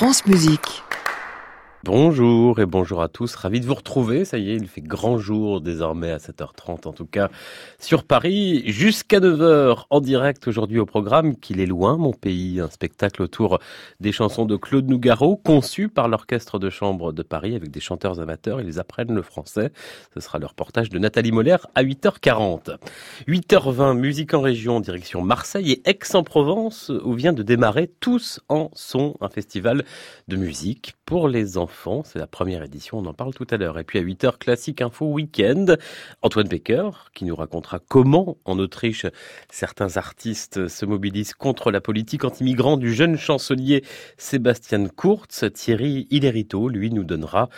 France Musique. Bonjour et bonjour à tous, ravi de vous retrouver. Ça y est, il fait grand jour désormais à 7h30 en tout cas sur Paris jusqu'à 9h en direct aujourd'hui au programme Qu'il est loin mon pays, un spectacle autour des chansons de Claude Nougaro conçu par l'orchestre de chambre de Paris avec des chanteurs amateurs, ils apprennent le français. Ce sera le reportage de Nathalie Moller à 8h40. 8h20, musique en région, direction Marseille et Aix-en-Provence où vient de démarrer Tous en son, un festival de musique pour les enfants c'est la première édition, on en parle tout à l'heure. Et puis à 8h, classique info week-end. Antoine Becker qui nous racontera comment en Autriche certains artistes se mobilisent contre la politique anti-migrant du jeune chancelier Sébastien Kurz. Thierry Hilerito, lui, nous donnera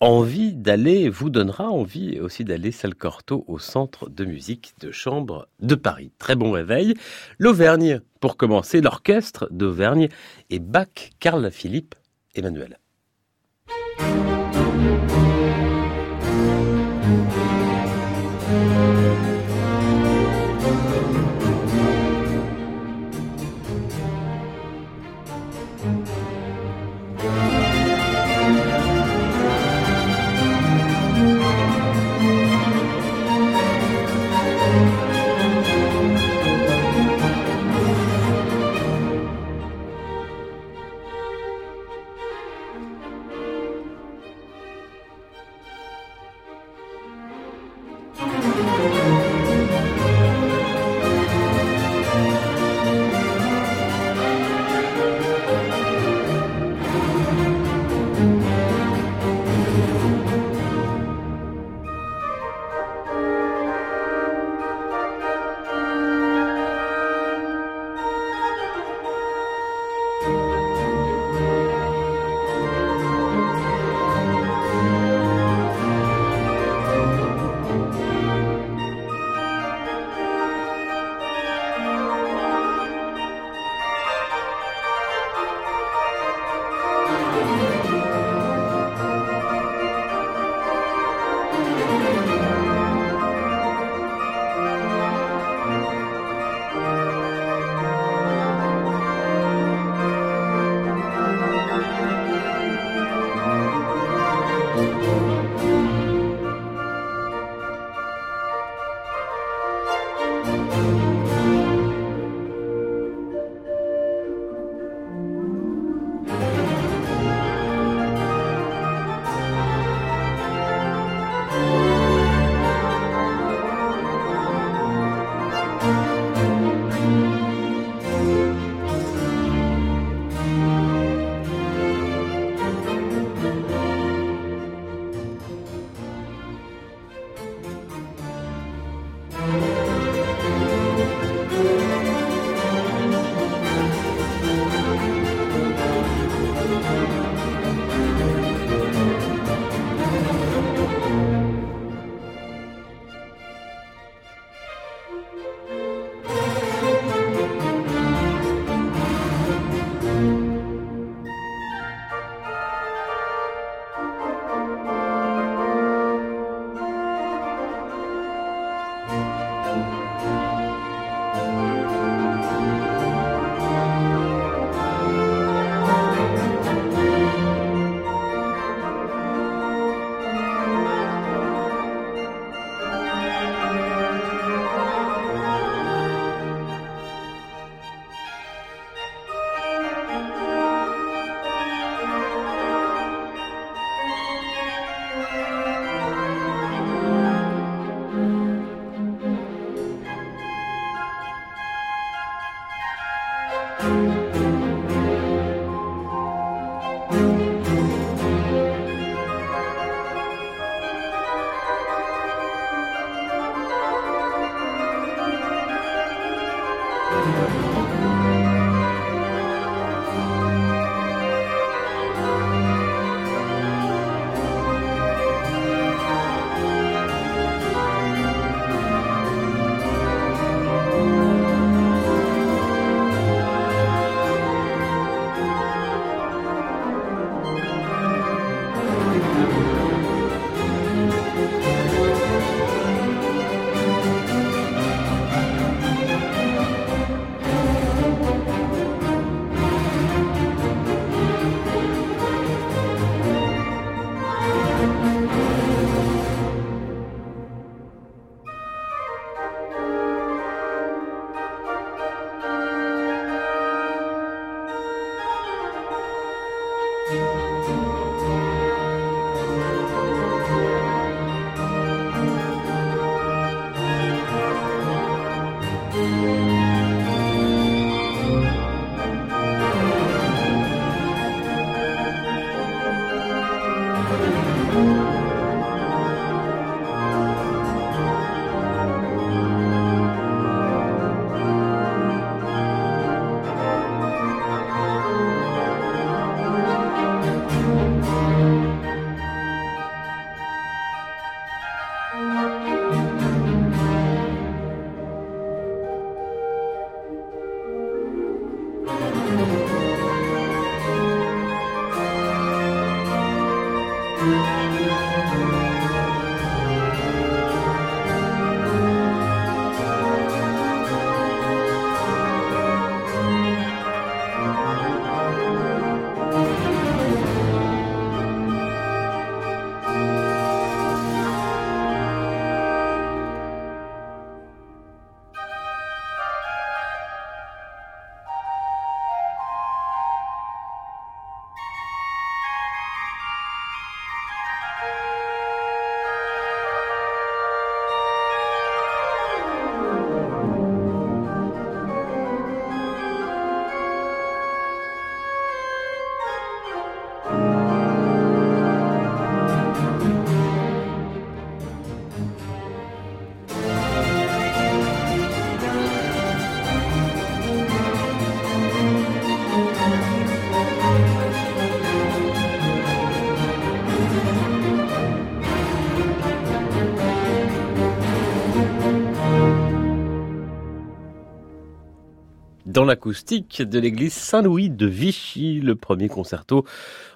envie d'aller, vous donnera envie aussi d'aller salle Corto au centre de musique de chambre de Paris. Très bon réveil. L'Auvergne, pour commencer, l'orchestre d'Auvergne et Bach, Carl Philippe Emmanuel. Dans l'acoustique de l'église Saint-Louis de Vichy, le premier concerto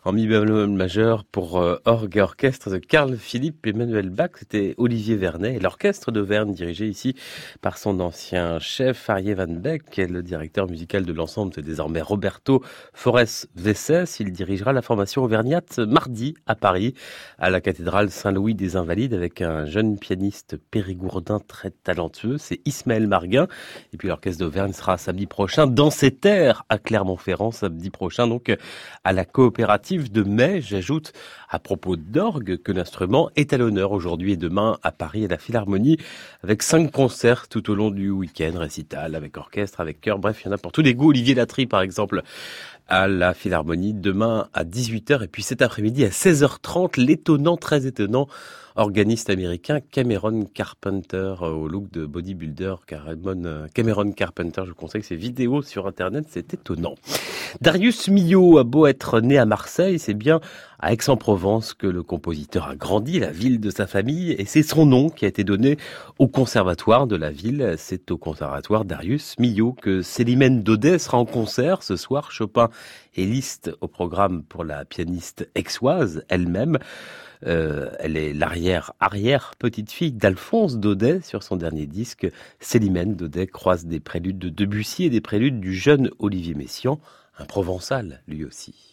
en mi bémol majeur pour euh, orgue et orchestre de Carl Philippe Emmanuel Bach. C'était Olivier Vernet et l'orchestre d'Auvergne dirigé ici par son ancien chef Arié Van Beck, et le directeur musical de l'ensemble. C'est désormais Roberto Forest Vessès. Il dirigera la formation auvergnate mardi à Paris, à la cathédrale Saint-Louis des Invalides avec un jeune pianiste périgourdin très talentueux. C'est Ismaël Marguin. Et puis l'orchestre d'Auvergne sera samedi prochain dans ses terres à Clermont-Ferrand, samedi prochain donc à la coopérative de mai. J'ajoute à propos d'orgue que l'instrument est à l'honneur aujourd'hui et demain à Paris à la Philharmonie avec cinq concerts tout au long du week-end, récital avec orchestre, avec chœur, bref, il y en a pour tous les goûts. Olivier Latry par exemple à la Philharmonie demain à 18h et puis cet après-midi à 16h30 l'étonnant, très étonnant organiste américain Cameron Carpenter euh, au look de bodybuilder. Euh, Cameron Carpenter, je vous conseille ses vidéos sur Internet, c'est étonnant. Darius Milhaud a beau être né à Marseille, c'est bien à Aix-en-Provence que le compositeur a grandi, la ville de sa famille, et c'est son nom qui a été donné au conservatoire de la ville. C'est au conservatoire Darius Milhaud que Célimène Daudet sera en concert ce soir. Chopin est liste au programme pour la pianiste aixoise elle-même. Euh, elle est l'arrière-arrière petite fille d'Alphonse Daudet sur son dernier disque. Célimène Daudet croise des préludes de Debussy et des préludes du jeune Olivier Messiaen, un provençal lui aussi.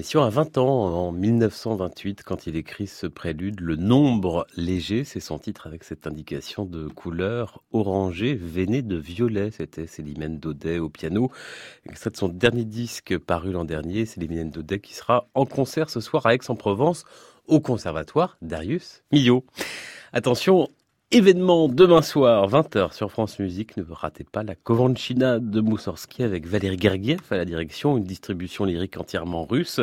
Messiaen a 20 ans en 1928 quand il écrit ce prélude. Le nombre léger, c'est son titre avec cette indication de couleur orangée veinée de violet. C'était Célimène Daudet au piano. Extrait de son dernier disque paru l'an dernier, Célimène Daudet qui sera en concert ce soir à Aix-en-Provence au conservatoire Darius Milhaud. Attention, Événement demain soir, 20h sur France Musique. Ne ratez pas la Kovanchina de Moussorski avec Valérie Gergiev à la direction, une distribution lyrique entièrement russe.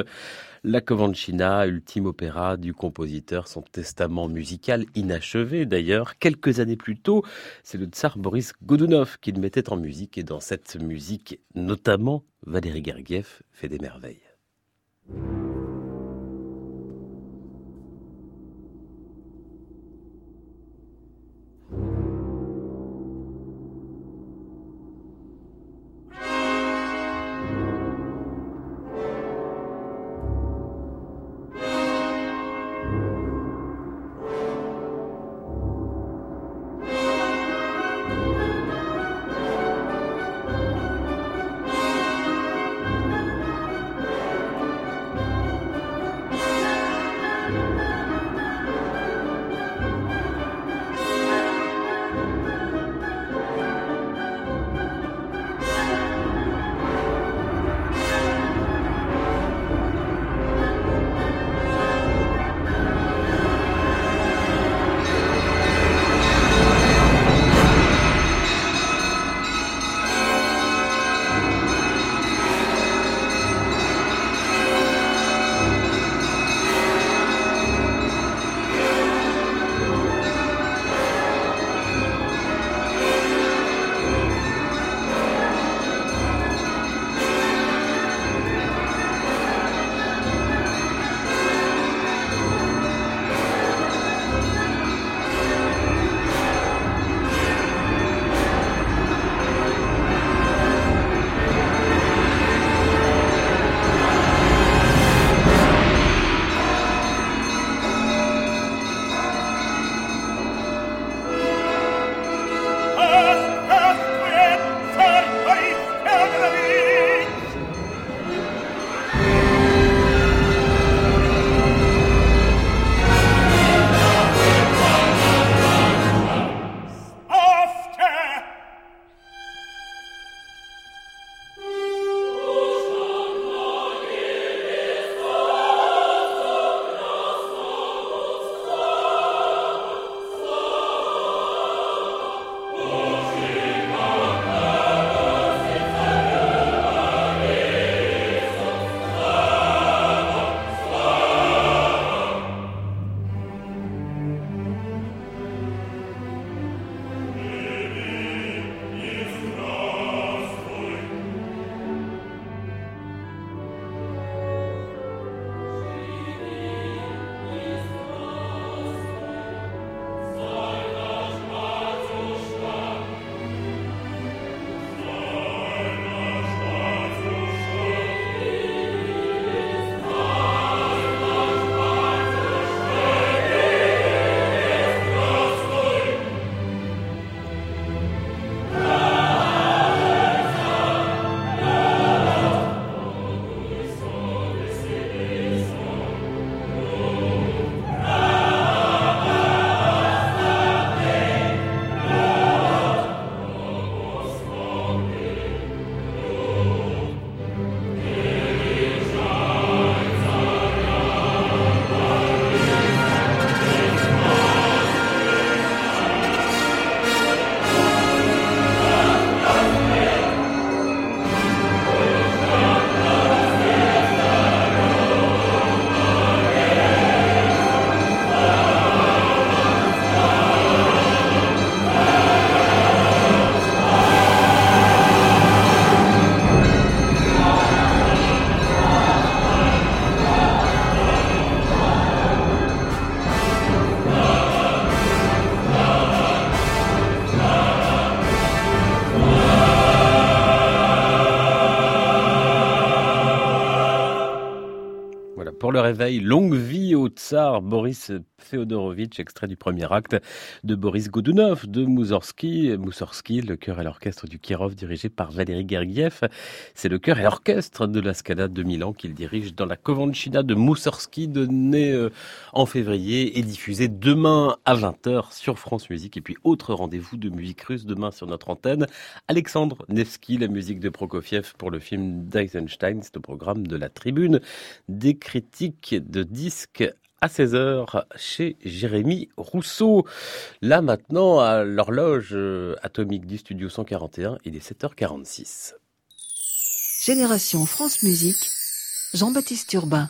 La Kovanchina, ultime opéra du compositeur, son testament musical inachevé d'ailleurs. Quelques années plus tôt, c'est le tsar Boris Godunov qui le mettait en musique et dans cette musique, notamment, Valérie Gergiev fait des merveilles. Réveil. Longue Boris Feodorovitch, extrait du premier acte de Boris Godunov de Moussorski. Moussorski, le chœur et l'orchestre du Kirov dirigé par Valéry Gergiev. C'est le chœur et l'orchestre de la Scala de Milan qu'il dirige dans la Kovanchina de Moussorski, donné euh, en février et diffusé demain à 20h sur France Musique. Et puis autre rendez-vous de musique russe demain sur notre antenne. Alexandre Nevsky, la musique de Prokofiev pour le film d'Eisenstein. C'est au programme de la tribune des critiques de disques à 16h chez Jérémy Rousseau. Là maintenant, à l'horloge euh, atomique du studio 141, il est 7h46. Génération France Musique, Jean-Baptiste Urbain.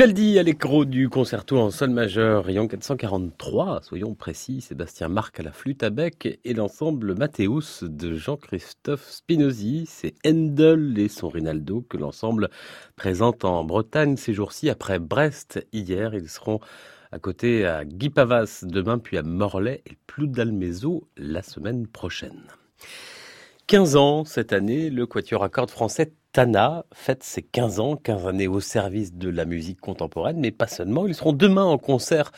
Vivaldi à l'écro du concerto en sol majeur, rayon 443, soyons précis, Sébastien Marc à la flûte à bec et l'ensemble Matthäus de Jean-Christophe Spinozzi. C'est Handel et son Rinaldo que l'ensemble présente en Bretagne ces jours-ci. Après Brest hier, ils seront à côté à Guy Pavas demain, puis à Morlaix et plus d'Almézo la semaine prochaine. 15 ans cette année, le Quatuor à cordes français Tana fête ses 15 ans, 15 années au service de la musique contemporaine, mais pas seulement. Ils seront demain en concert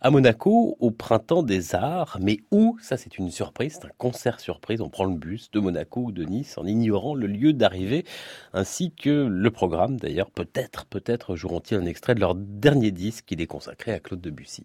à Monaco au Printemps des Arts. Mais où? Ça, c'est une surprise, c'est un concert surprise. On prend le bus de Monaco ou de Nice en ignorant le lieu d'arrivée ainsi que le programme. D'ailleurs, peut-être, peut-être joueront-ils un extrait de leur dernier disque. Il est consacré à Claude Debussy.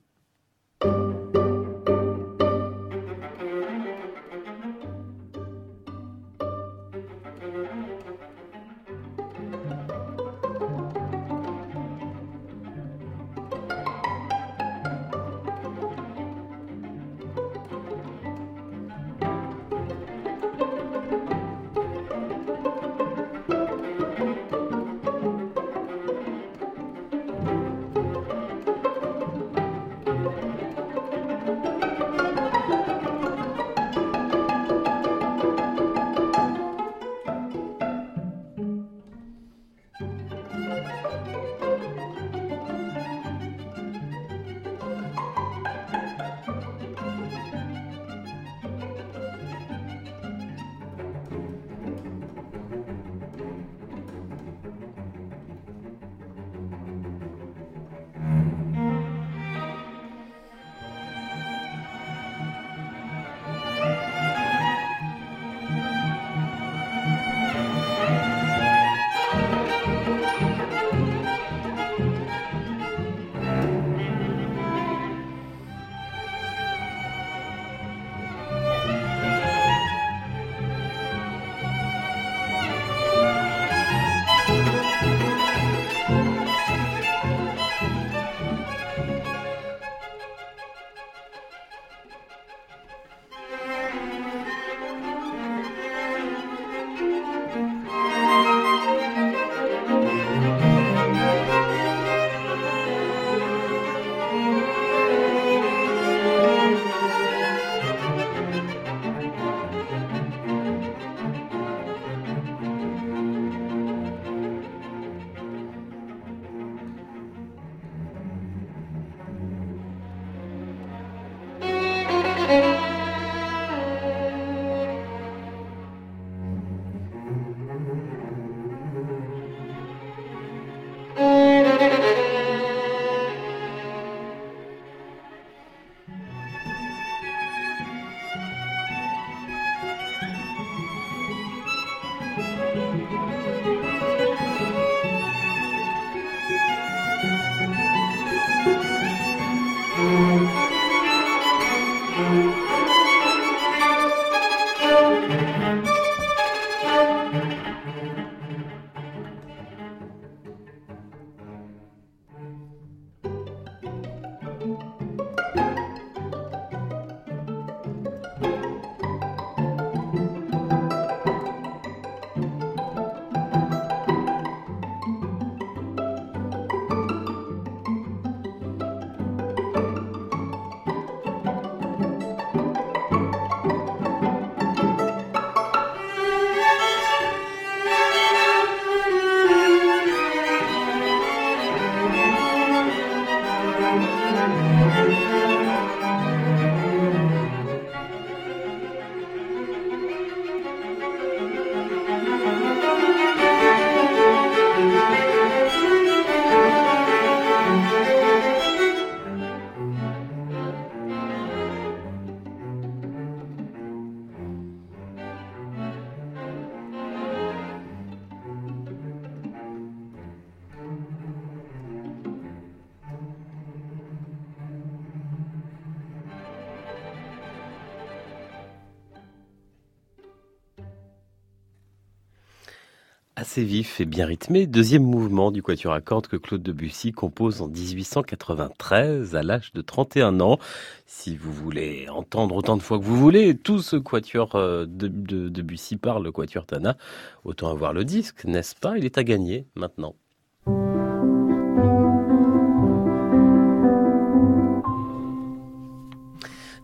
Assez vif et bien rythmé, deuxième mouvement du quatuor à cordes que Claude Debussy compose en 1893 à l'âge de 31 ans. Si vous voulez entendre autant de fois que vous voulez tout ce quatuor euh, de, de Debussy par le quatuor Tana, autant avoir le disque, n'est-ce pas? Il est à gagner maintenant.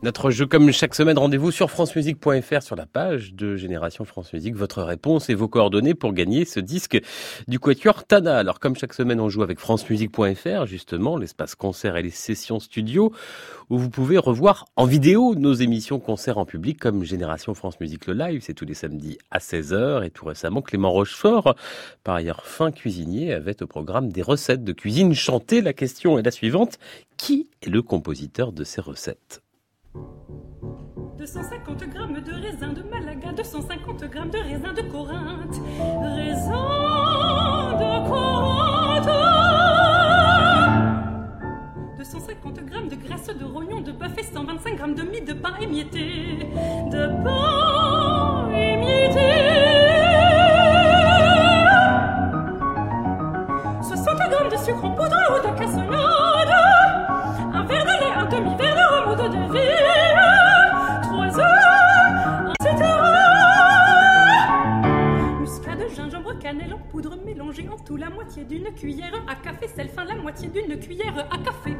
Notre jeu, comme chaque semaine, rendez-vous sur francemusique.fr sur la page de Génération France Musique. Votre réponse et vos coordonnées pour gagner ce disque du Quatuor Tana. Alors, comme chaque semaine, on joue avec francemusique.fr, justement, l'espace concert et les sessions studio, où vous pouvez revoir en vidéo nos émissions concerts en public, comme Génération France Musique le live. C'est tous les samedis à 16h. Et tout récemment, Clément Rochefort, par ailleurs fin cuisinier, avait au programme des recettes de cuisine chantées. La question est la suivante. Qui est le compositeur de ces recettes? 250 grammes de raisin de Malaga, 250 grammes de raisin de Corinthe, raisin de Corinthe. 250 grammes de graisse de rognon de bœuf et 125 grammes de mie de pain émietté, de pain émietté. 60 grammes de sucre en poudre ou de cassonade, en tout la moitié d'une cuillère à café, sel fin la moitié d'une cuillère à café.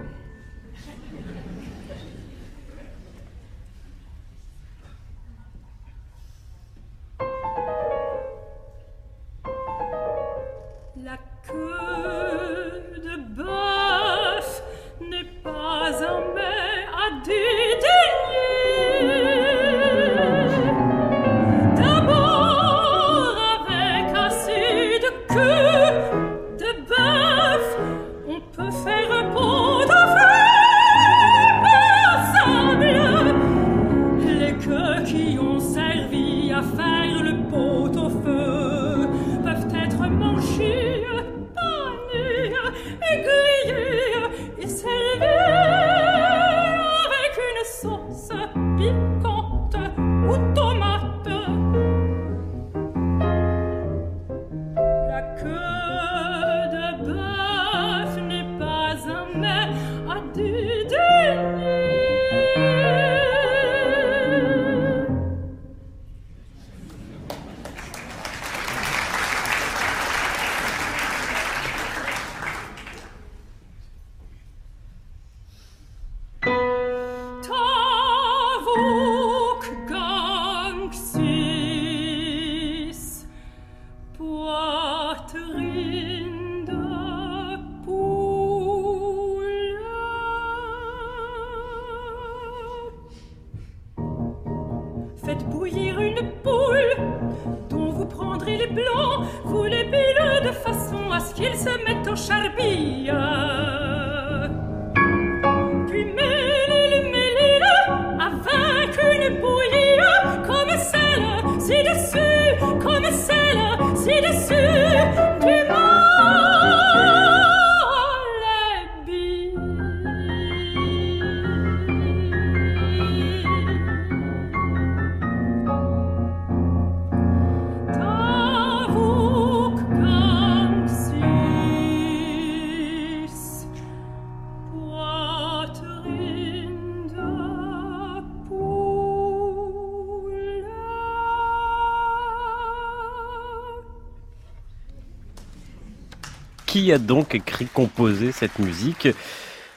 A donc écrit, composé cette musique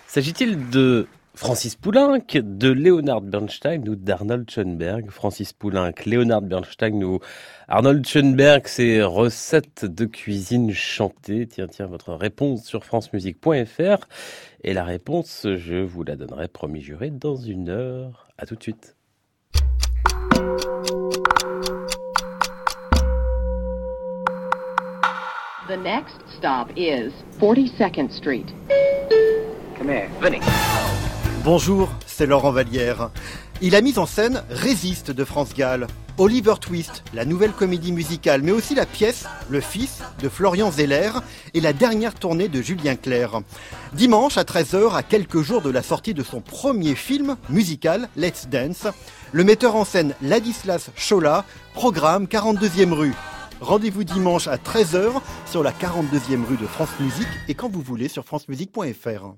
S'agit-il de Francis Poulenc, de Leonard Bernstein ou d'Arnold Schoenberg? Francis Poulenc, Leonard Bernstein ou Arnold Schoenberg, c'est recettes de cuisine chantées. Tiens, tiens, votre réponse sur francemusique.fr. Et la réponse, je vous la donnerai, promis juré, dans une heure. À tout de suite. The next stop is 42nd Street. Come here, Vinny. Bonjour, c'est Laurent Vallière. Il a mis en scène Résiste de France Gall, Oliver Twist, la nouvelle comédie musicale, mais aussi la pièce Le Fils de Florian Zeller et la dernière tournée de Julien Clerc. Dimanche à 13h, à quelques jours de la sortie de son premier film musical, Let's Dance, le metteur en scène Ladislas Chola programme 42e rue. Rendez-vous dimanche à 13h sur la 42e rue de France Musique et quand vous voulez sur francemusique.fr.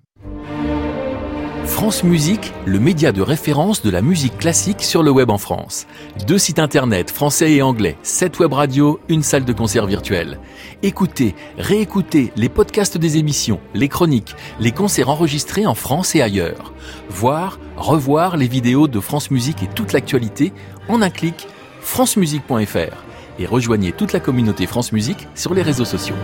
France Musique, le média de référence de la musique classique sur le web en France. Deux sites internet français et anglais, sept web radios, une salle de concert virtuelle. Écoutez, réécoutez les podcasts des émissions, les chroniques, les concerts enregistrés en France et ailleurs. Voir, revoir les vidéos de France Musique et toute l'actualité en un clic francemusique.fr et rejoignez toute la communauté France Musique sur les réseaux sociaux.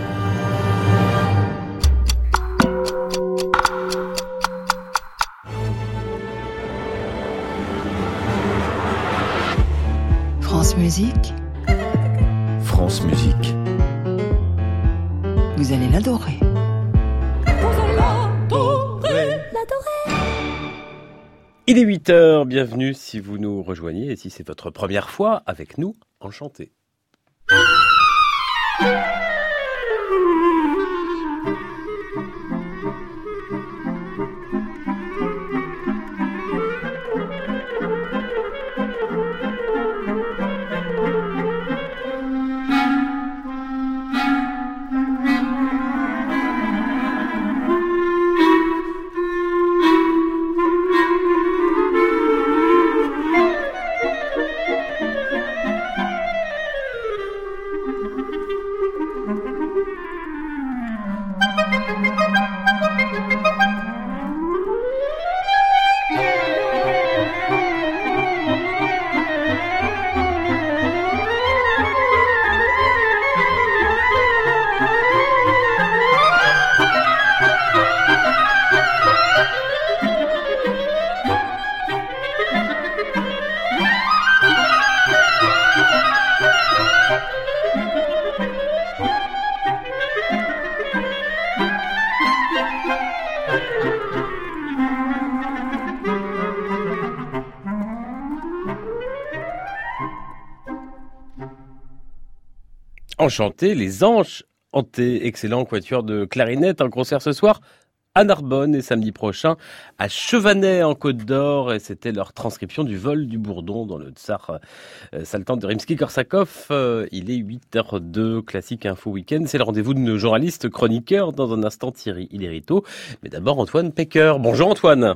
France Musique, France Musique. vous allez l'adorer. Il est 8h, bienvenue si vous nous rejoignez et si c'est votre première fois avec nous, enchanté. Thank you. Enchanté, les Anges hantés, excellent quatuor de clarinette en concert ce soir à Narbonne et samedi prochain à Chevanet en Côte d'Or et c'était leur transcription du vol du Bourdon dans le Tsar euh, de Rimsky-Korsakov. Euh, il est 8h02, classique info week-end. C'est le rendez-vous de nos journalistes chroniqueurs. Dans un instant Thierry Hillerito. Mais d'abord Antoine Pecker. Bonjour Antoine.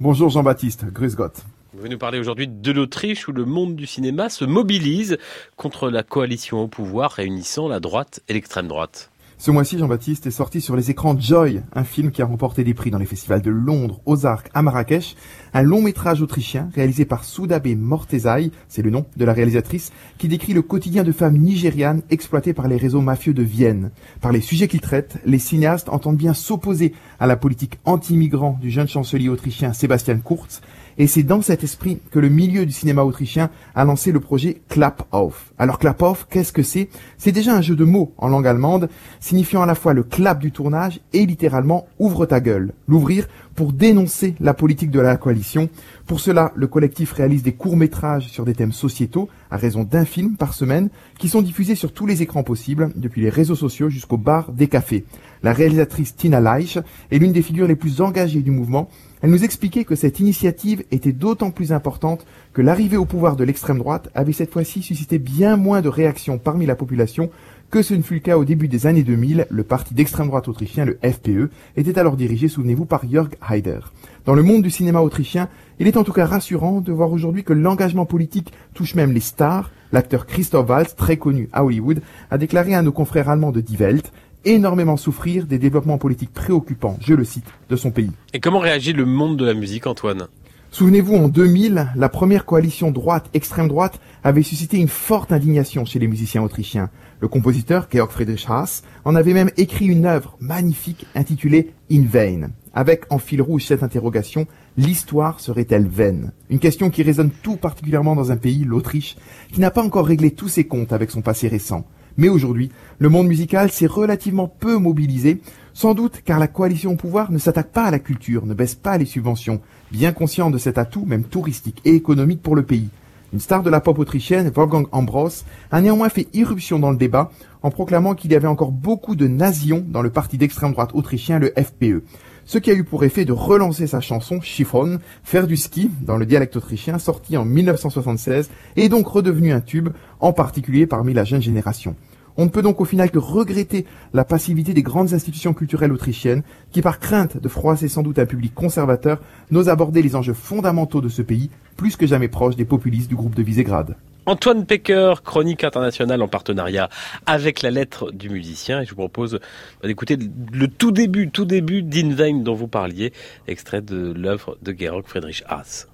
Bonjour Jean-Baptiste, grüß Gott. Vous nous parler aujourd'hui de l'Autriche où le monde du cinéma se mobilise contre la coalition au pouvoir réunissant la droite et l'extrême droite. Ce mois-ci, Jean-Baptiste est sorti sur les écrans Joy, un film qui a remporté des prix dans les festivals de Londres, aux Arcs, à Marrakech, un long métrage autrichien réalisé par Soudabe Mortezai, c'est le nom de la réalisatrice, qui décrit le quotidien de femmes nigérianes exploitées par les réseaux mafieux de Vienne. Par les sujets qu'il traite, les cinéastes entendent bien s'opposer à la politique anti-migrant du jeune chancelier autrichien Sebastian Kurz et c'est dans cet esprit que le milieu du cinéma autrichien a lancé le projet Clap Off. Alors Clap Off, qu'est-ce que c'est? C'est déjà un jeu de mots en langue allemande, signifiant à la fois le clap du tournage et littéralement ouvre ta gueule. L'ouvrir pour dénoncer la politique de la coalition. Pour cela, le collectif réalise des courts-métrages sur des thèmes sociétaux, à raison d'un film par semaine, qui sont diffusés sur tous les écrans possibles, depuis les réseaux sociaux jusqu'aux bars des cafés. La réalisatrice Tina Leich est l'une des figures les plus engagées du mouvement. Elle nous expliquait que cette initiative était d'autant plus importante que l'arrivée au pouvoir de l'extrême droite avait cette fois-ci suscité bien moins de réactions parmi la population que ce ne fut le cas au début des années 2000, le parti d'extrême droite autrichien, le FPE, était alors dirigé, souvenez-vous, par Jörg Haider. Dans le monde du cinéma autrichien, il est en tout cas rassurant de voir aujourd'hui que l'engagement politique touche même les stars. L'acteur Christoph Waltz, très connu à Hollywood, a déclaré à nos confrères allemands de Die Welt énormément souffrir des développements politiques préoccupants, je le cite, de son pays. Et comment réagit le monde de la musique, Antoine? Souvenez-vous, en 2000, la première coalition droite-extrême droite avait suscité une forte indignation chez les musiciens autrichiens. Le compositeur Georg Friedrich Haas en avait même écrit une œuvre magnifique intitulée In Vain, avec en fil rouge cette interrogation l'histoire serait-elle vaine? Une question qui résonne tout particulièrement dans un pays, l'Autriche, qui n'a pas encore réglé tous ses comptes avec son passé récent. Mais aujourd'hui, le monde musical s'est relativement peu mobilisé, sans doute car la coalition au pouvoir ne s'attaque pas à la culture, ne baisse pas les subventions, bien conscient de cet atout même touristique et économique pour le pays. Une star de la pop autrichienne, Wolfgang Ambros, a néanmoins fait irruption dans le débat en proclamant qu'il y avait encore beaucoup de nations dans le parti d'extrême droite autrichien, le FPE. Ce qui a eu pour effet de relancer sa chanson Chiffon, faire du ski, dans le dialecte autrichien, sorti en 1976, et donc redevenu un tube, en particulier parmi la jeune génération. On ne peut donc au final que regretter la passivité des grandes institutions culturelles autrichiennes qui, par crainte de froisser sans doute un public conservateur, n'osent aborder les enjeux fondamentaux de ce pays, plus que jamais proche des populistes du groupe de Visegrad. Antoine Pecker, chronique internationale en partenariat avec la lettre du musicien. Et je vous propose d'écouter le tout début, tout début d'Invein dont vous parliez, extrait de l'œuvre de Georg Friedrich Haas.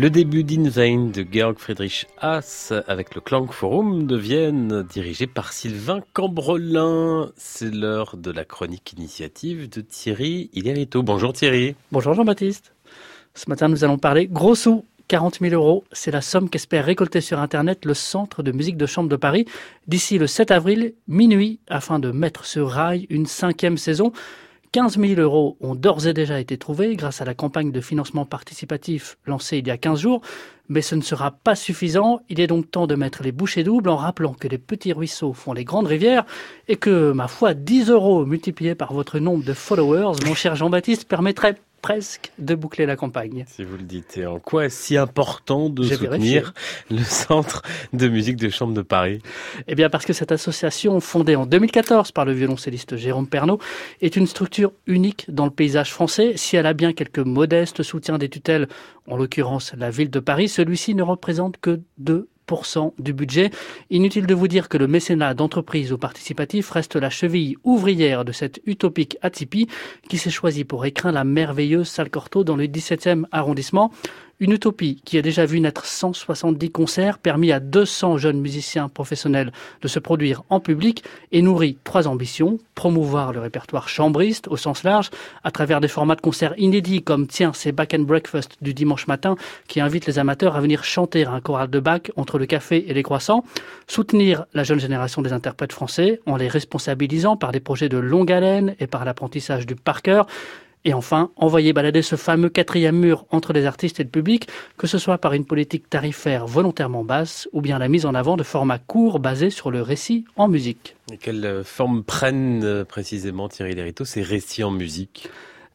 Le début d'Invein de Georg Friedrich Haas avec le Klangforum de Vienne dirigé par Sylvain Cambrelin. C'est l'heure de la chronique initiative de Thierry Hilérito. Bonjour Thierry. Bonjour Jean-Baptiste. Ce matin nous allons parler gros sous. 40 000 euros, c'est la somme qu'espère récolter sur Internet le Centre de musique de chambre de Paris d'ici le 7 avril, minuit, afin de mettre sur rail une cinquième saison. 15 000 euros ont d'ores et déjà été trouvés grâce à la campagne de financement participatif lancée il y a 15 jours, mais ce ne sera pas suffisant. Il est donc temps de mettre les bouchées doubles en rappelant que les petits ruisseaux font les grandes rivières et que, ma foi, 10 euros multipliés par votre nombre de followers, mon cher Jean-Baptiste, permettrait presque de boucler la campagne. Si vous le dites, et en quoi est-ce si important de soutenir le Centre de musique de chambre de Paris Eh bien parce que cette association, fondée en 2014 par le violoncelliste Jérôme Pernaud, est une structure unique dans le paysage français. Si elle a bien quelques modestes soutiens des tutelles, en l'occurrence la ville de Paris, celui-ci ne représente que 2 du budget. Inutile de vous dire que le mécénat d'entreprise ou participatif reste la cheville ouvrière de cette utopique Atipi qui s'est choisie pour écrin la merveilleuse salle Cortot dans le 17e arrondissement. Une utopie qui a déjà vu naître 170 concerts, permis à 200 jeunes musiciens professionnels de se produire en public et nourrit trois ambitions. Promouvoir le répertoire chambriste au sens large à travers des formats de concerts inédits comme tiens, c'est Back and Breakfast du dimanche matin qui invite les amateurs à venir chanter un choral de Bach entre le café et les croissants. Soutenir la jeune génération des interprètes français en les responsabilisant par des projets de longue haleine et par l'apprentissage du par cœur et enfin, envoyer balader ce fameux quatrième mur entre les artistes et le public, que ce soit par une politique tarifaire volontairement basse ou bien la mise en avant de formats courts basés sur le récit en musique. Et quelle forme prennent euh, précisément Thierry Lériteau ces récits en musique?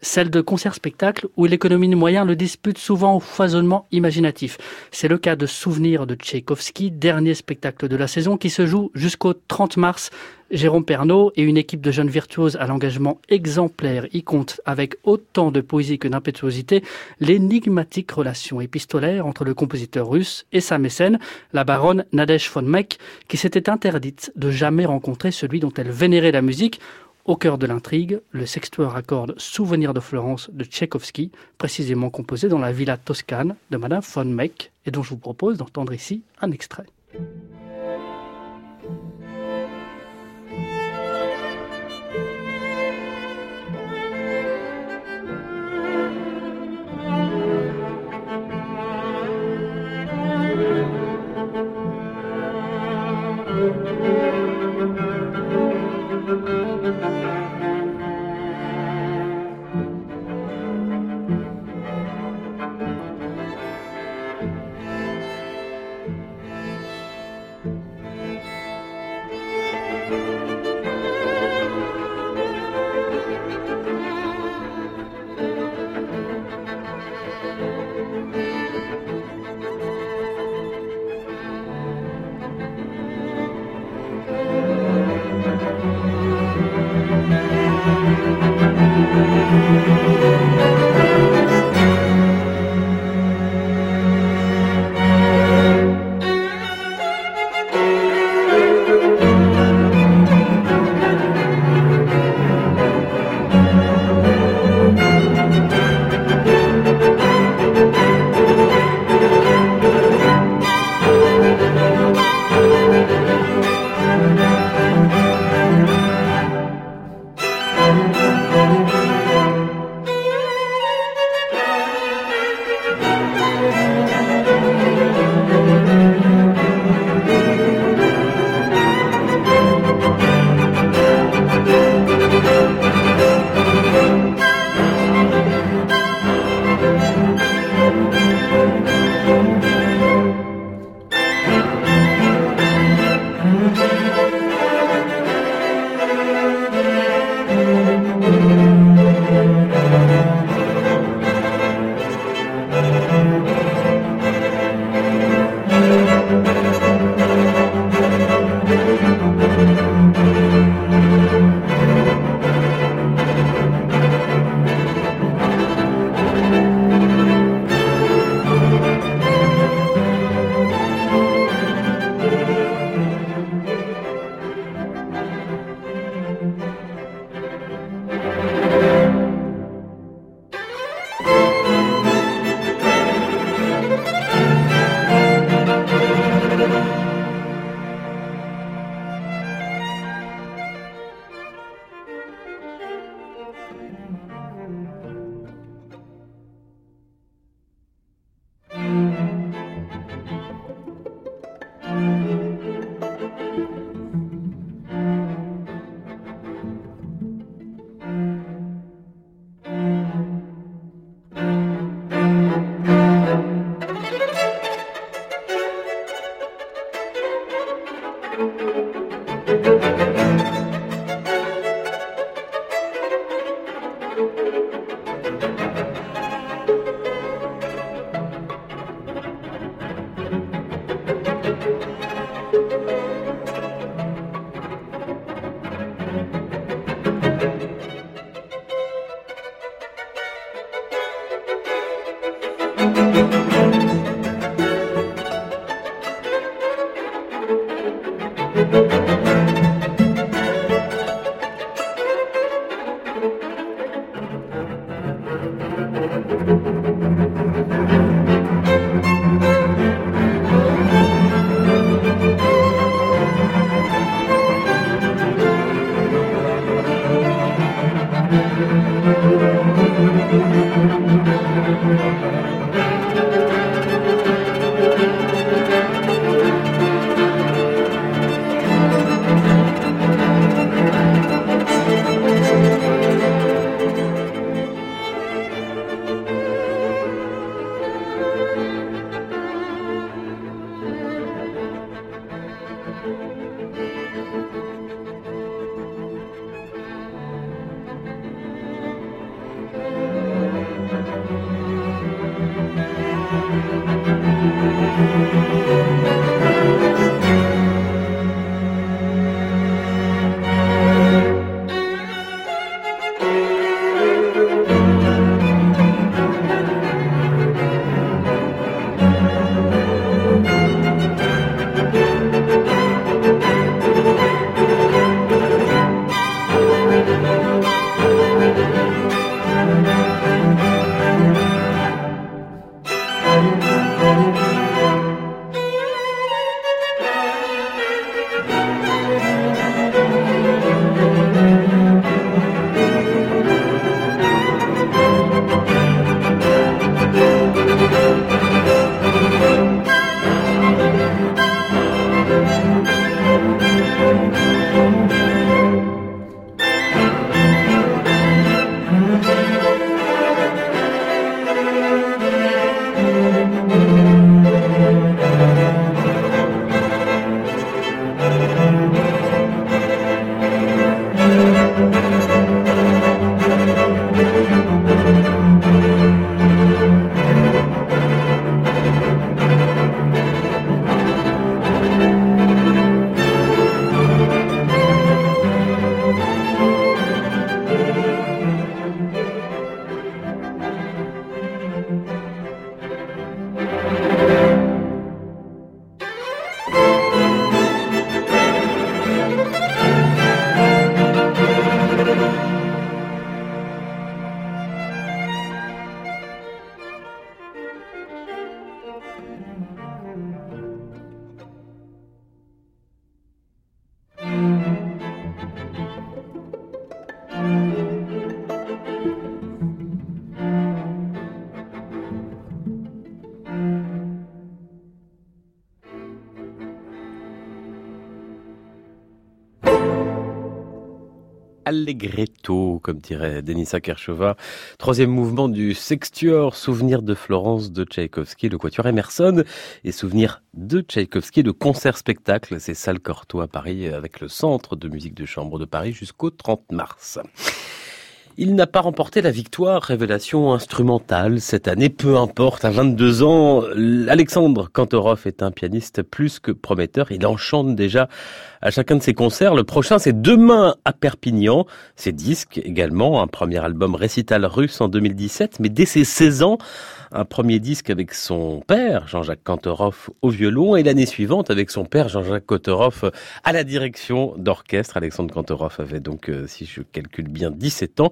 Celle de concerts-spectacles où l'économie de moyens le dispute souvent au foisonnement imaginatif. C'est le cas de Souvenir de Tchaïkovski, dernier spectacle de la saison qui se joue jusqu'au 30 mars. Jérôme Pernaud et une équipe de jeunes virtuoses à l'engagement exemplaire y comptent avec autant de poésie que d'impétuosité l'énigmatique relation épistolaire entre le compositeur russe et sa mécène, la baronne Nadège von Meck, qui s'était interdite de jamais rencontrer celui dont elle vénérait la musique au cœur de l'intrigue, le sextueur accorde Souvenir de Florence de Tchaïkovski, précisément composé dans la villa toscane de Madame von Meck, et dont je vous propose d'entendre ici un extrait. Allegretto, comme dirait Denisa Kershova. Troisième mouvement du Sextuor, Souvenir de Florence de Tchaïkovski, le Quatuor Emerson, et Souvenir de Tchaïkovski, le concert-spectacle, c'est Salle Cortot à Paris, avec le Centre de musique de chambre de Paris jusqu'au 30 mars. Il n'a pas remporté la victoire révélation instrumentale cette année, peu importe. À 22 ans, Alexandre Kantorov est un pianiste plus que prometteur. Il enchante déjà à chacun de ses concerts. Le prochain, c'est demain à Perpignan. Ses disques également, un premier album récital russe en 2017, mais dès ses 16 ans, un premier disque avec son père, Jean-Jacques Kantorov, au violon, et l'année suivante avec son père, Jean-Jacques Kantorov, à la direction d'orchestre. Alexandre Kantorov avait donc, euh, si je calcule bien, 17 ans.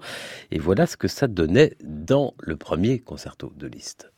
Et voilà ce que ça donnait dans le premier concerto de Liszt.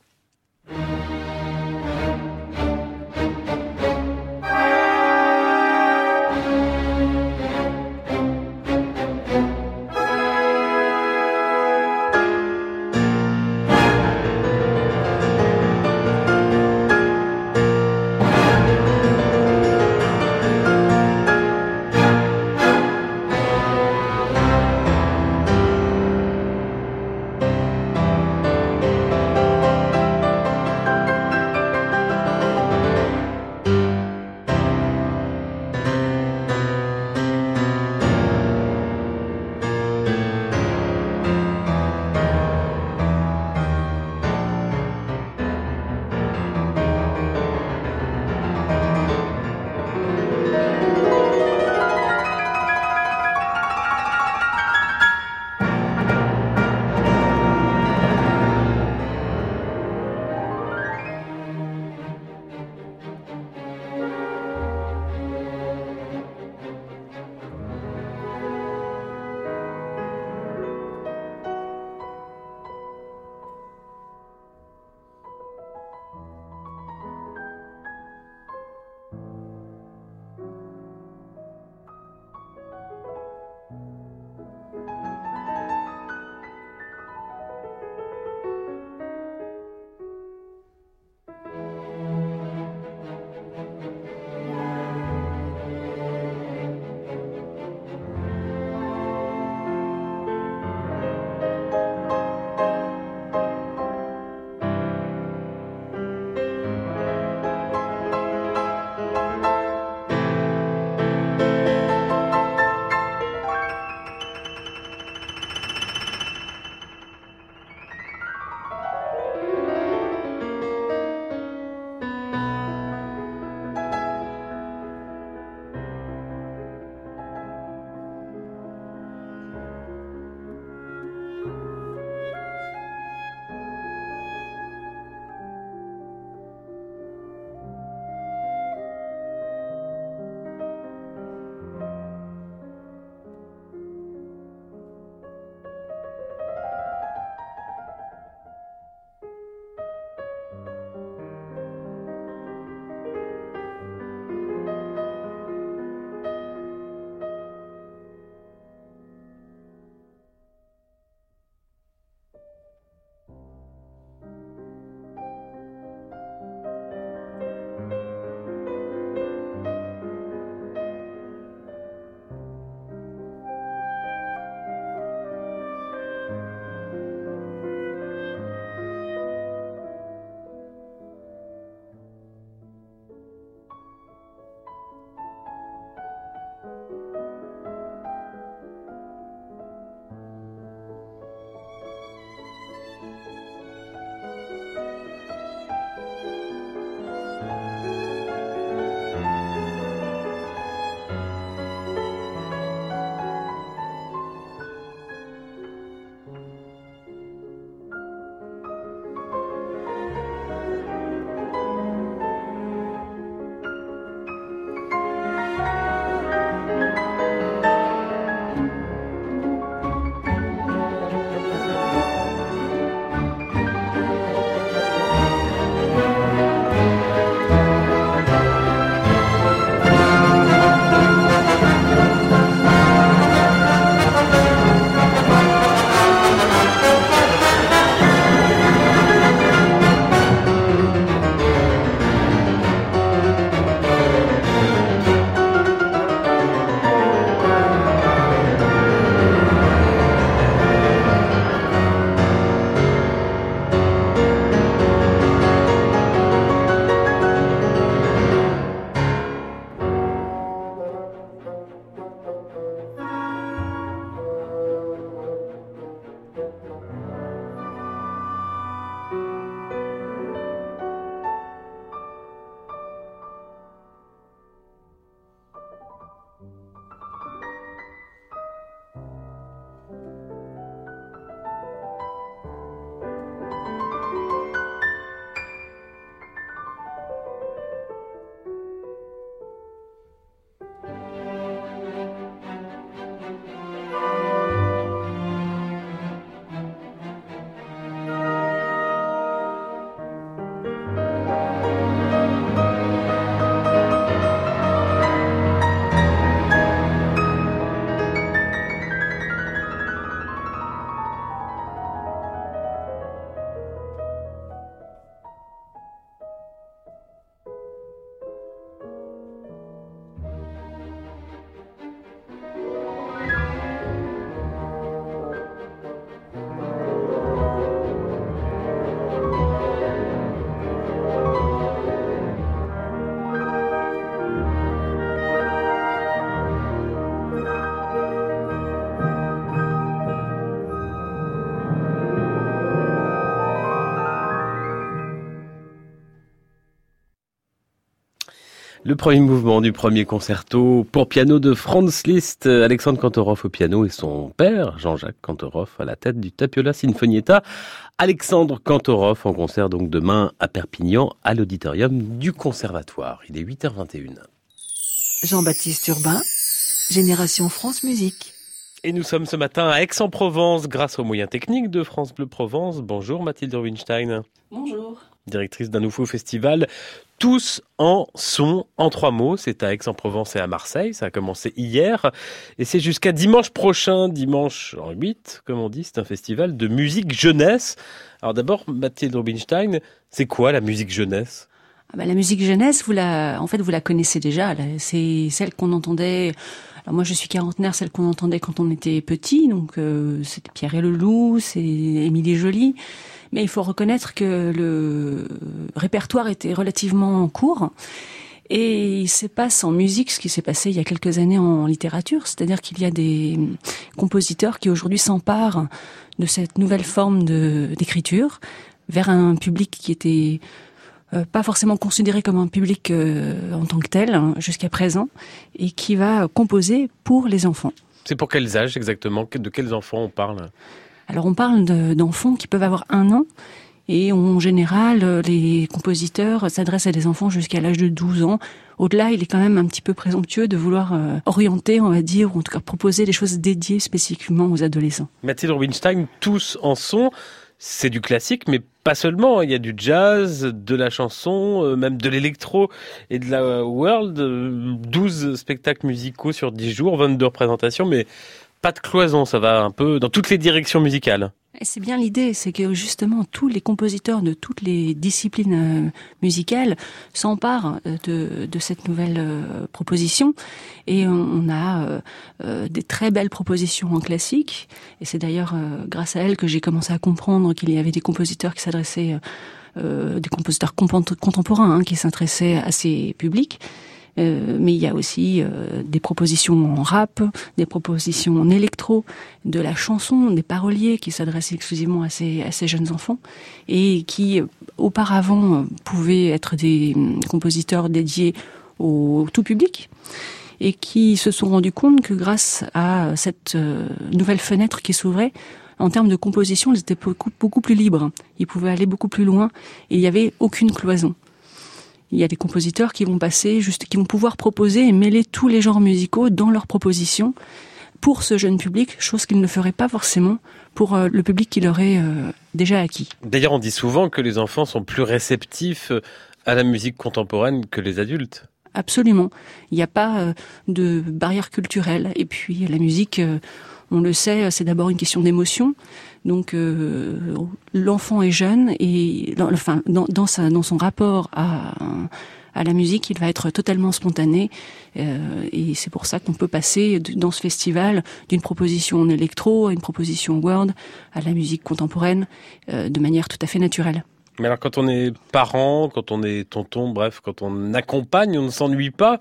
Le premier mouvement du premier concerto pour piano de Franz Liszt, Alexandre Kantorov au piano et son père, Jean-Jacques Kantorov, à la tête du Tapiola Sinfonietta. Alexandre Kantorov en concert donc demain à Perpignan, à l'auditorium du Conservatoire. Il est 8h21. Jean-Baptiste Urbain, Génération France Musique. Et nous sommes ce matin à Aix-en-Provence grâce aux moyens techniques de France Bleu Provence. Bonjour Mathilde Rubinstein. Bonjour. Directrice d'un nouveau festival tous en son, en trois mots. C'est à Aix-en-Provence et à Marseille. Ça a commencé hier. Et c'est jusqu'à dimanche prochain, dimanche en 8, comme on dit. C'est un festival de musique jeunesse. Alors d'abord, Mathilde Rubinstein, c'est quoi la musique jeunesse? Ah bah, La musique jeunesse, vous la, en fait, vous la connaissez déjà. C'est celle qu'on entendait. Alors moi, je suis quarantenaire, celle qu'on entendait quand on était petit. Donc, euh, c'était Pierre et le Loup, c'est Émilie Joly. Mais il faut reconnaître que le répertoire était relativement court. Et il se passe en musique ce qui s'est passé il y a quelques années en littérature, c'est-à-dire qu'il y a des compositeurs qui aujourd'hui s'emparent de cette nouvelle forme d'écriture vers un public qui était euh, pas forcément considéré comme un public euh, en tant que tel hein, jusqu'à présent, et qui va composer pour les enfants. C'est pour quels âges exactement? De quels enfants on parle? Alors on parle d'enfants qui peuvent avoir un an et en général, euh, les compositeurs s'adressent à des enfants jusqu'à l'âge de 12 ans. Au-delà, il est quand même un petit peu présomptueux de vouloir euh, orienter, on va dire, ou en tout cas proposer des choses dédiées spécifiquement aux adolescents. Mathilde Rubinstein, tous en sont. C'est du classique, mais pas seulement. Il y a du jazz, de la chanson, euh, même de l'électro et de la world. 12 spectacles musicaux sur 10 jours, 22 représentations, mais pas de cloison, ça va un peu dans toutes les directions musicales. C'est bien l'idée, c'est que justement tous les compositeurs de toutes les disciplines euh, musicales s'emparent euh, de, cette nouvelle euh, proposition. Et on a des très belles propositions en classique. Et c'est d'ailleurs grâce à elle que j'ai commencé à comprendre qu'il y avait des compositeurs qui s'adressaient, des compositeurs contemporains hein, qui s'adressaient à ces publics euh, mais il y a aussi euh, des propositions en rap, des propositions en électro, de la chanson, des paroliers qui s'adressent exclusivement à ces, à ces jeunes enfants et qui euh, auparavant pouvaient être des hum, compositeurs dédiés au tout public et qui se sont rendus compte que grâce à cette nouvelle fenêtre qui s'ouvrait, en termes de composition, ils étaient beaucoup, beaucoup plus libres. Ils pouvaient aller beaucoup plus loin et il n'y avait aucune cloison il y a des compositeurs qui vont passer, juste, qui vont pouvoir proposer et mêler tous les genres musicaux dans leurs propositions pour ce jeune public, chose qu'ils ne feraient pas forcément pour euh, le public qui leur est euh, déjà acquis. D'ailleurs, on dit souvent que les enfants sont plus réceptifs euh, à la musique contemporaine que les adultes. Absolument. Il n'y a pas de barrière culturelle. Et puis la musique, on le sait, c'est d'abord une question d'émotion. Donc euh, l'enfant est jeune et dans, enfin dans, son rapport à, la musique, il va être totalement spontané euh, et c'est pour ça qu'on peut passer dans ce festival d'une proposition en électro à une proposition world à la musique contemporaine euh, de manière tout à fait naturelle. Mais alors quand on est parent, quand on est tonton, bref, quand on accompagne, on ne s'ennuie pas.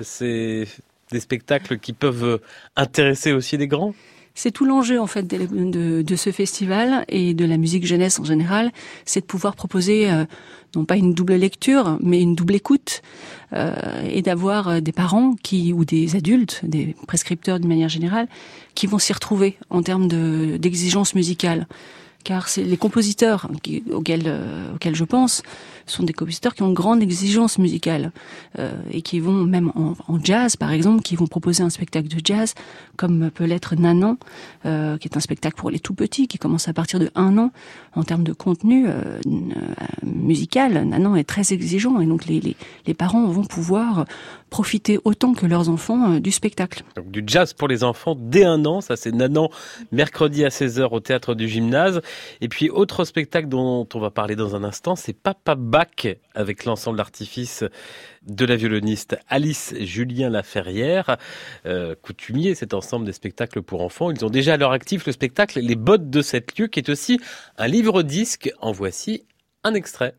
C'est des spectacles qui peuvent intéresser aussi les grands? C'est tout l'enjeu en fait de, ce festival et de la musique jeunesse en général, c'est de pouvoir proposer euh, non pas une double lecture, mais une double écoute euh, et d'avoir euh, des parents qui ou des adultes, des prescripteurs d'une manière générale, qui vont s'y retrouver en termes d'exigences musicales car c'est les compositeurs auxquels, euh, auxquels je pense sont des compositeurs qui ont une grande exigence musicale euh, et qui vont même en, jazz par exemple, qui vont proposer un spectacle de jazz comme peut l'être Nanan, euh, qui est un spectacle pour les tout petits qui commence à partir de un an en termes de contenu musical. Nanan est très exigeant et donc les, parents vont pouvoir profiter autant que leurs enfants du spectacle. Du jazz pour les enfants dès un an, ça c'est Nanan mercredi à 16h au théâtre du gymnase. Et puis, autre spectacle dont on va parler dans un instant, c'est Papa Bac avec l'ensemble d'artifice de la violoniste Alice Julien Laferrière, euh, coutumier cet ensemble des spectacles pour enfants. Ils ont déjà à leur actif le spectacle Les bottes de cette lieu qui est aussi un livre-disque. En voici un extrait.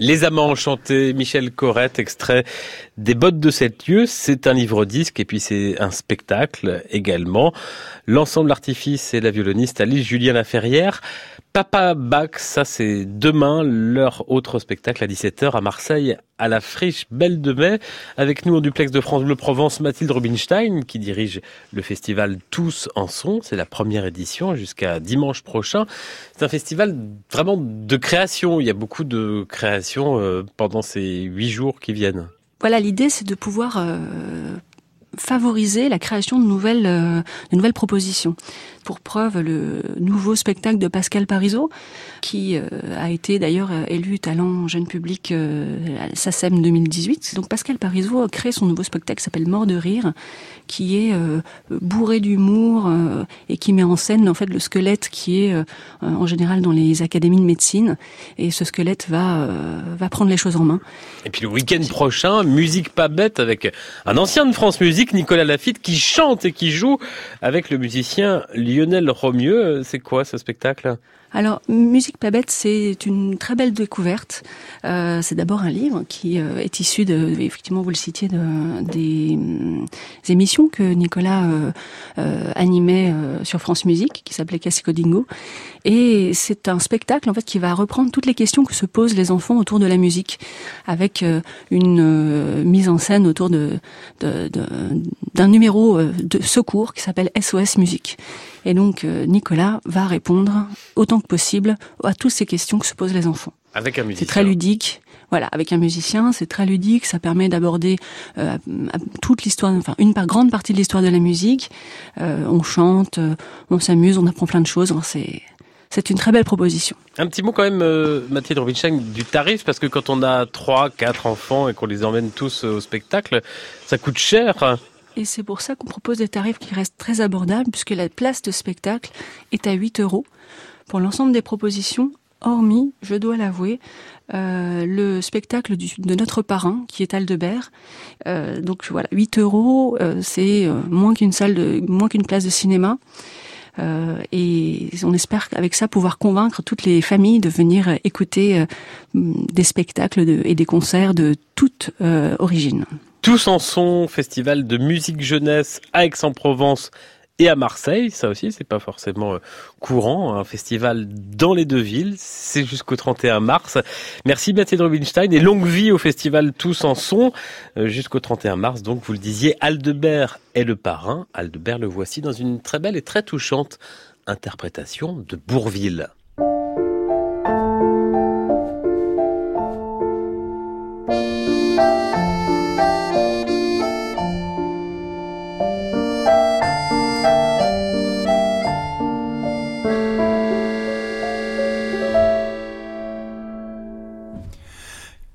Les Amants Enchantés, Michel Corrette, extrait des bottes de sept lieux. C'est un livre disque et puis c'est un spectacle également. L'ensemble artifice et la violoniste Alice Julien Laferrière. Papa Bac, ça c'est demain, leur autre spectacle à 17h à Marseille, à la Friche Belle de Mai. Avec nous en duplex de France Bleu Provence, Mathilde Rubinstein, qui dirige le festival Tous en Son. C'est la première édition jusqu'à dimanche prochain. C'est un festival vraiment de création. Il y a beaucoup de création euh, pendant ces huit jours qui viennent. Voilà, l'idée c'est de pouvoir euh, favoriser la création de nouvelles, euh, de nouvelles propositions. Pour preuve, le nouveau spectacle de Pascal Parisot, qui euh, a été d'ailleurs euh, élu talent jeune public à SACEM 2018. Donc Pascal Parisot a créé son nouveau spectacle qui s'appelle Mort de rire, qui est bourré d'humour et qui met en scène en fait le squelette qui est en général dans les académies de médecine. Et ce squelette va, va prendre les choses en main. Et puis le week-end prochain, musique pas bête avec un ancien de France Musique, Nicolas Lafitte, qui chante et qui joue avec le musicien Lionel Romieux. C'est quoi ce spectacle? Alors, Musique pas bête, c'est une très belle découverte. Euh, c'est d'abord un livre qui euh, est issu de, effectivement, vous le citiez, de, des, des émissions que Nicolas euh, euh animait sur France Musique, qui s'appelait Cassico Dingo. Et c'est un spectacle, en fait, qui va reprendre toutes les questions que se posent les enfants autour de la musique, avec une mise en scène autour de d'un numéro de secours qui s'appelle SOS Musique. Et donc, Nicolas va répondre autant possible à toutes ces questions que se posent les enfants. Avec un musicien. C'est très ludique. Voilà, avec un musicien, c'est très ludique. Ça permet d'aborder euh, toute l'histoire, enfin une grande partie de l'histoire de la musique. Euh, on chante, euh, on s'amuse, on apprend plein de choses. c'est c'est une très belle proposition. Un petit mot quand même, euh, Mathieu Robinstein, du tarif, parce que quand on a trois, quatre enfants et qu'on les emmène tous au spectacle, ça coûte cher. Et c'est pour ça qu'on propose des tarifs qui restent très abordables, puisque la place de spectacle est à 8 euros pour l'ensemble des propositions, hormis, je dois l'avouer, euh, le spectacle de notre parrain, qui est Aldebert. Euh, donc voilà, 8 euros, euh, c'est euh, moins qu'une salle de, moins qu'une place de cinéma. Euh, et on espère avec ça pouvoir convaincre toutes les familles de venir écouter des spectacles et des concerts de toute origine. Tous en son, festival de musique jeunesse à Aix-en-Provence et à Marseille, ça aussi, c'est pas forcément euh, courant, un festival dans les deux villes, c'est jusqu'au 31 mars. Merci Mathilde Rubinstein et longue vie au festival Tous en Son, euh, jusqu'au 31 mars, donc vous le disiez, Aldebert est le parrain, Aldebert le voici dans une très belle et très touchante interprétation de Bourville.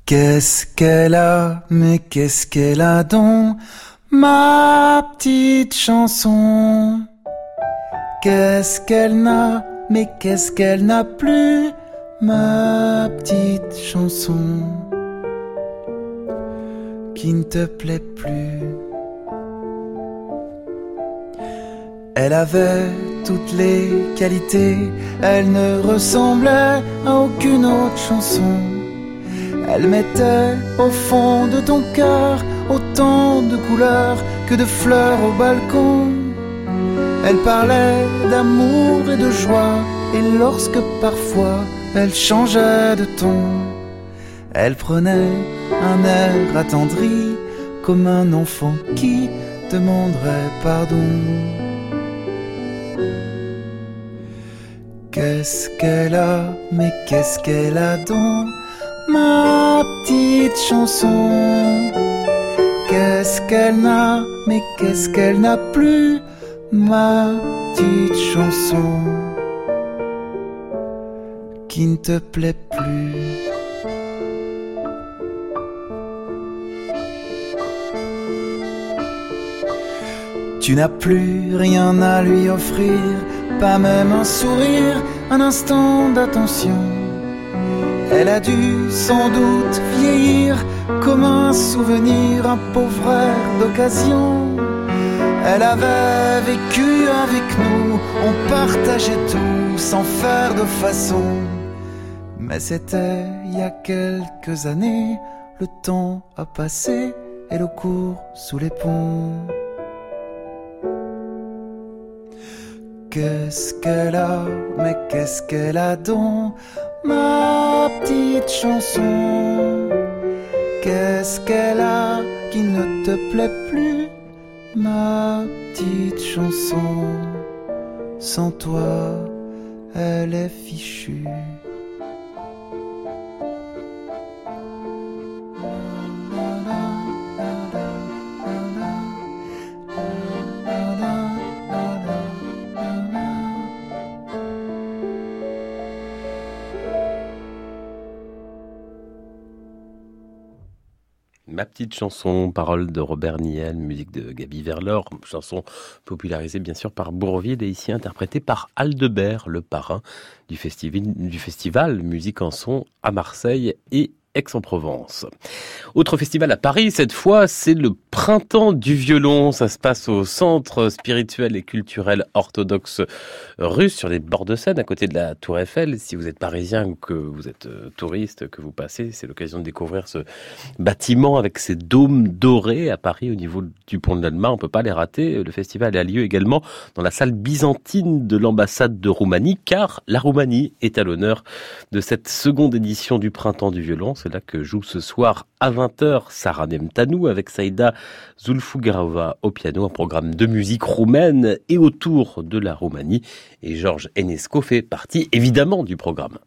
Qu'est-ce qu'elle a, mais qu'est-ce qu'elle a donc, ma petite chanson? Qu'est-ce qu'elle n'a, mais qu'est-ce qu'elle n'a plus, ma petite chanson? Qui ne te plaît plus? Elle avait toutes les qualités, elle ne ressemblait à aucune autre chanson. Elle mettait au fond de ton cœur autant de couleurs que de fleurs au balcon. Elle parlait d'amour et de joie, et lorsque parfois elle changeait de ton, elle prenait un air attendri comme un enfant qui demanderait pardon. Qu'est-ce qu'elle a, mais qu'est-ce qu'elle a donc ma petite chanson. Qu'est-ce qu'elle n'a, mais qu'est-ce qu'elle n'a plus, ma petite chanson qui ne te plaît plus. Tu n'as plus rien à lui offrir, pas même un sourire, un instant d'attention elle a dû sans doute vieillir comme un souvenir, un pauvre air d'occasion. Elle avait vécu avec nous, on partageait tout sans faire de façon. Mais c'était il y a quelques années, le temps a passé et l'eau court sous les ponts. Qu'est-ce qu'elle a, mais qu'est-ce qu'elle a dans ma petite chanson. Qu'est-ce qu'elle a qui ne te plaît plus, ma petite chanson. Sans toi, elle est fichue. Petite chanson, parole de Robert Niel, musique de Gaby Verlor, chanson popularisée bien sûr par Bourville et ici interprétée par Aldebert, le parrain du festival, du festival Musique en son à Marseille et Aix-en-Provence. Autre festival à Paris, cette fois, c'est le Printemps du violon. Ça se passe au Centre spirituel et culturel orthodoxe russe, sur les bords de Seine, à côté de la Tour Eiffel. Si vous êtes parisien ou que vous êtes euh, touriste, que vous passez, c'est l'occasion de découvrir ce bâtiment avec ses dômes dorés à Paris, au niveau du pont de l'Alma. On peut pas les rater. Le festival a lieu également dans la salle byzantine de l'ambassade de Roumanie, car la Roumanie est à l'honneur de cette seconde édition du Printemps du violon. Là que joue ce soir à 20h Sarah Nemtanou avec Saïda Zulfugarova au piano, un programme de musique roumaine et autour de la Roumanie. Et Georges Enesco fait partie évidemment du programme.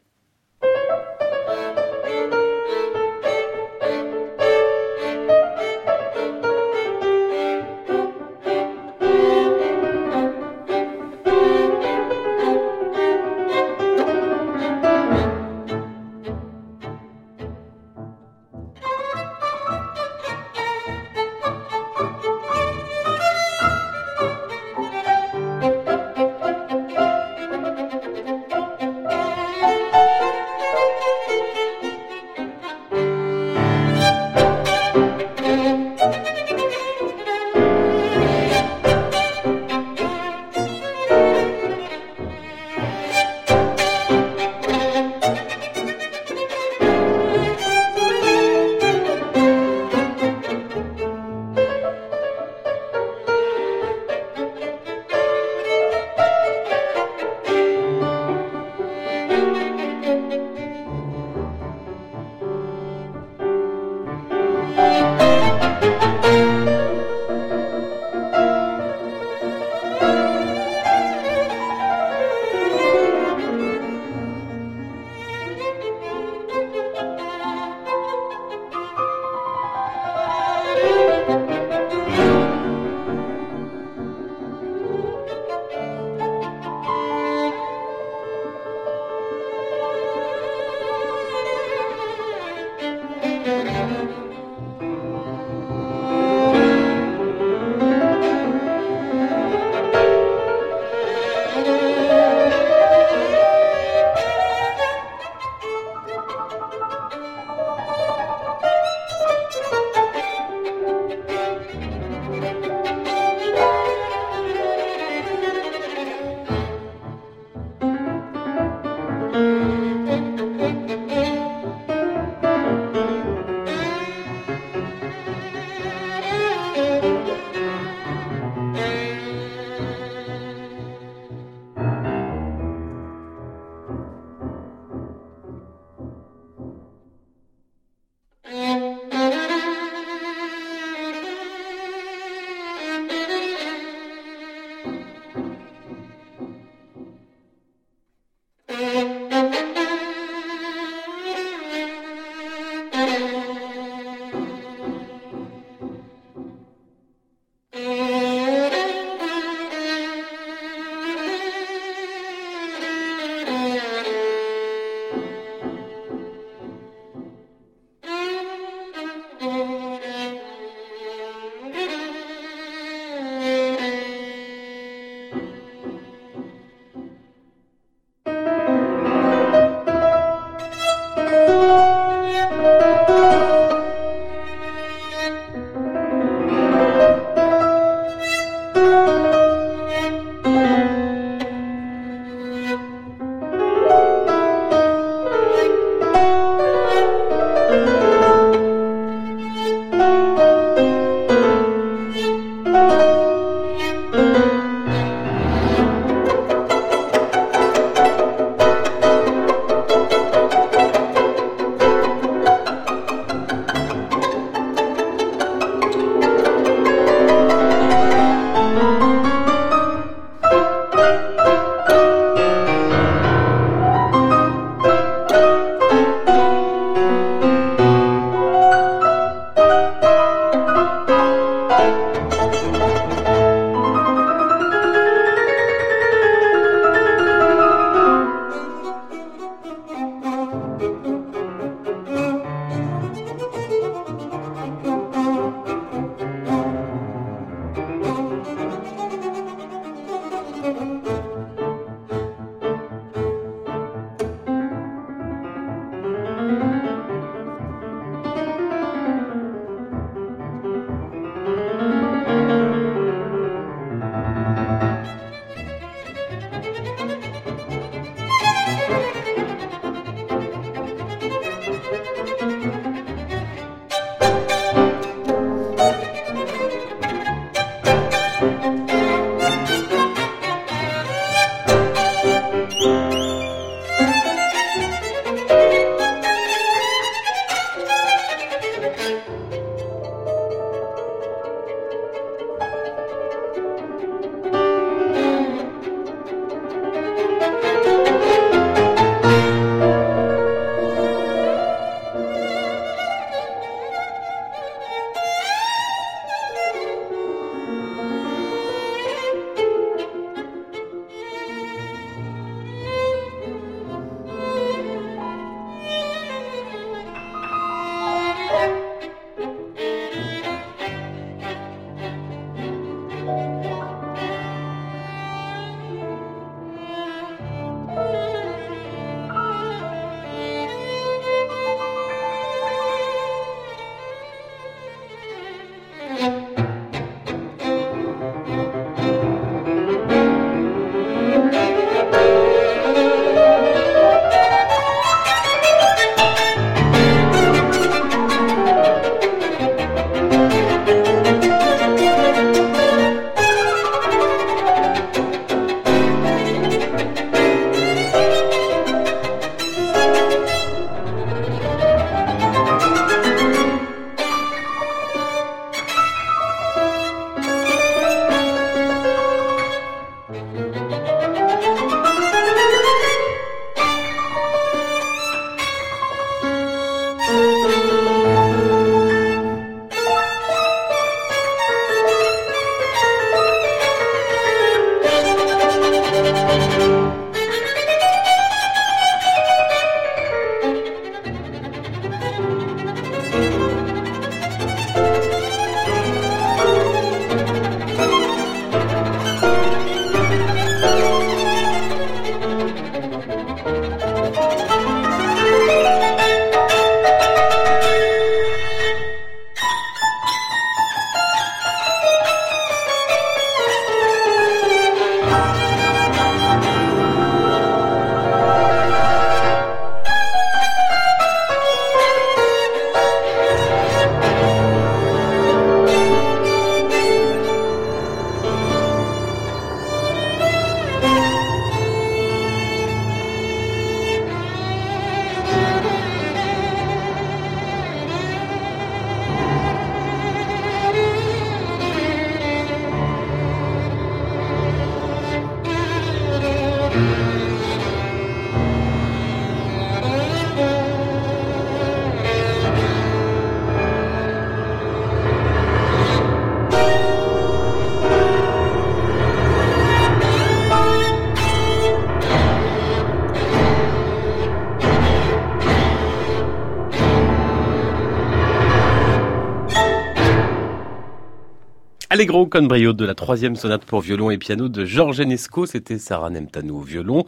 Allegro con brio de la troisième sonate pour violon et piano de Georges Enesco, c'était Sarah Nemtanou au violon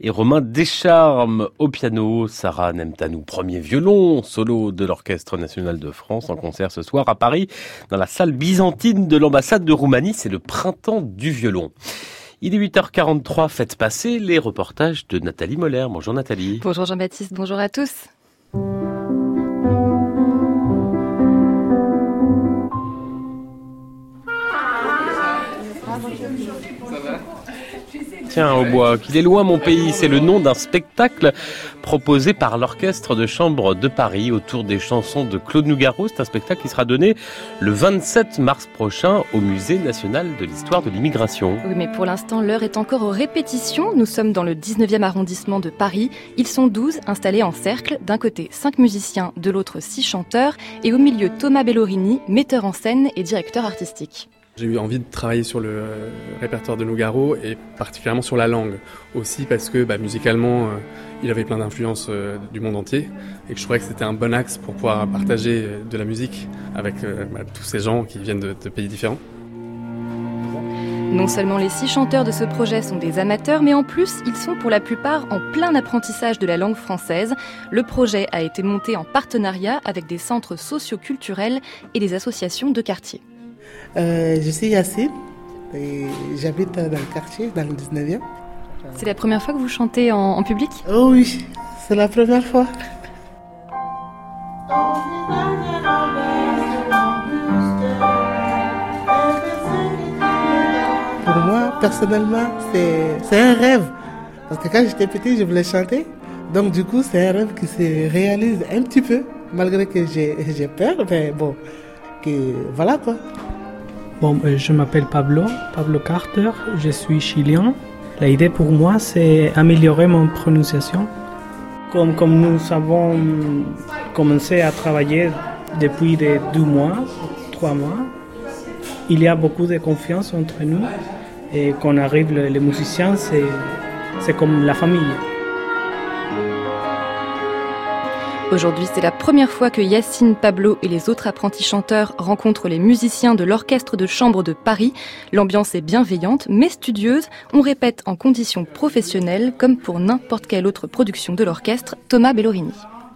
et Romain Descharmes au piano. Sarah Nemtanou, premier violon solo de l'Orchestre national de France en concert ce soir à Paris dans la salle byzantine de l'ambassade de Roumanie. C'est le printemps du violon. Il est 8h43, faites passer les reportages de Nathalie Moller. Bonjour Nathalie. Bonjour Jean-Baptiste, bonjour à tous. Tiens, au bois, qu'il est loin mon pays, c'est le nom d'un spectacle proposé par l'Orchestre de Chambre de Paris autour des chansons de Claude Nougaro. C'est un spectacle qui sera donné le 27 mars prochain au Musée national de l'histoire de l'immigration. Oui, mais pour l'instant, l'heure est encore aux répétitions. Nous sommes dans le 19e arrondissement de Paris. Ils sont 12 installés en cercle. D'un côté, 5 musiciens, de l'autre, 6 chanteurs. Et au milieu, Thomas Bellorini, metteur en scène et directeur artistique. J'ai eu envie de travailler sur le euh, répertoire de Nougaro et particulièrement sur la langue. Aussi parce que bah, musicalement, euh, il avait plein d'influences euh, du monde entier et que je trouvais que c'était un bon axe pour pouvoir partager de la musique avec bah, tous ces gens qui viennent de, de pays différents. Non seulement les six chanteurs de ce projet sont des amateurs, mais en plus, ils sont pour la plupart en plein apprentissage de la langue française. Le projet a été monté en partenariat avec des centres socioculturels et des associations de quartier. Euh, je suis Yacine et j'habite dans le quartier, dans le 19e. C'est la première fois que vous chantez en, en public? Oh oui, c'est la première fois. Pour moi, personnellement, c'est un rêve. Parce que quand j'étais petit, je voulais chanter. Donc du coup, c'est un rêve qui se réalise un petit peu, malgré que j'ai peur. Mais bon, que voilà quoi. Bon, euh, je m'appelle Pablo, Pablo Carter, je suis chilien. L'idée pour moi, c'est améliorer mon prononciation. Comme, comme nous avons commencé à travailler depuis des deux mois, trois mois, il y a beaucoup de confiance entre nous. Et quand arrive les musiciens, c'est comme la famille. Aujourd'hui, c'est la première fois que Yacine Pablo et les autres apprentis chanteurs rencontrent les musiciens de l'Orchestre de chambre de Paris. L'ambiance est bienveillante, mais studieuse. On répète en conditions professionnelles, comme pour n'importe quelle autre production de l'orchestre. Thomas Bellorini.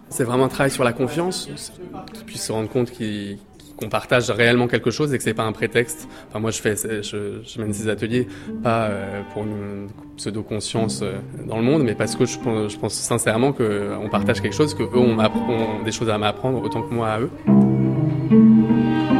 C'est vraiment un travail sur la confiance, qu'ils puissent se rendre compte qu'ils qu'on partage réellement quelque chose et que c'est pas un prétexte. Enfin, moi, je fais, je, je mène ces ateliers pas euh, pour une pseudo conscience euh, dans le monde, mais parce que je, pense sincèrement qu'on partage quelque chose, que eux ont, ont des choses à m'apprendre autant que moi à eux.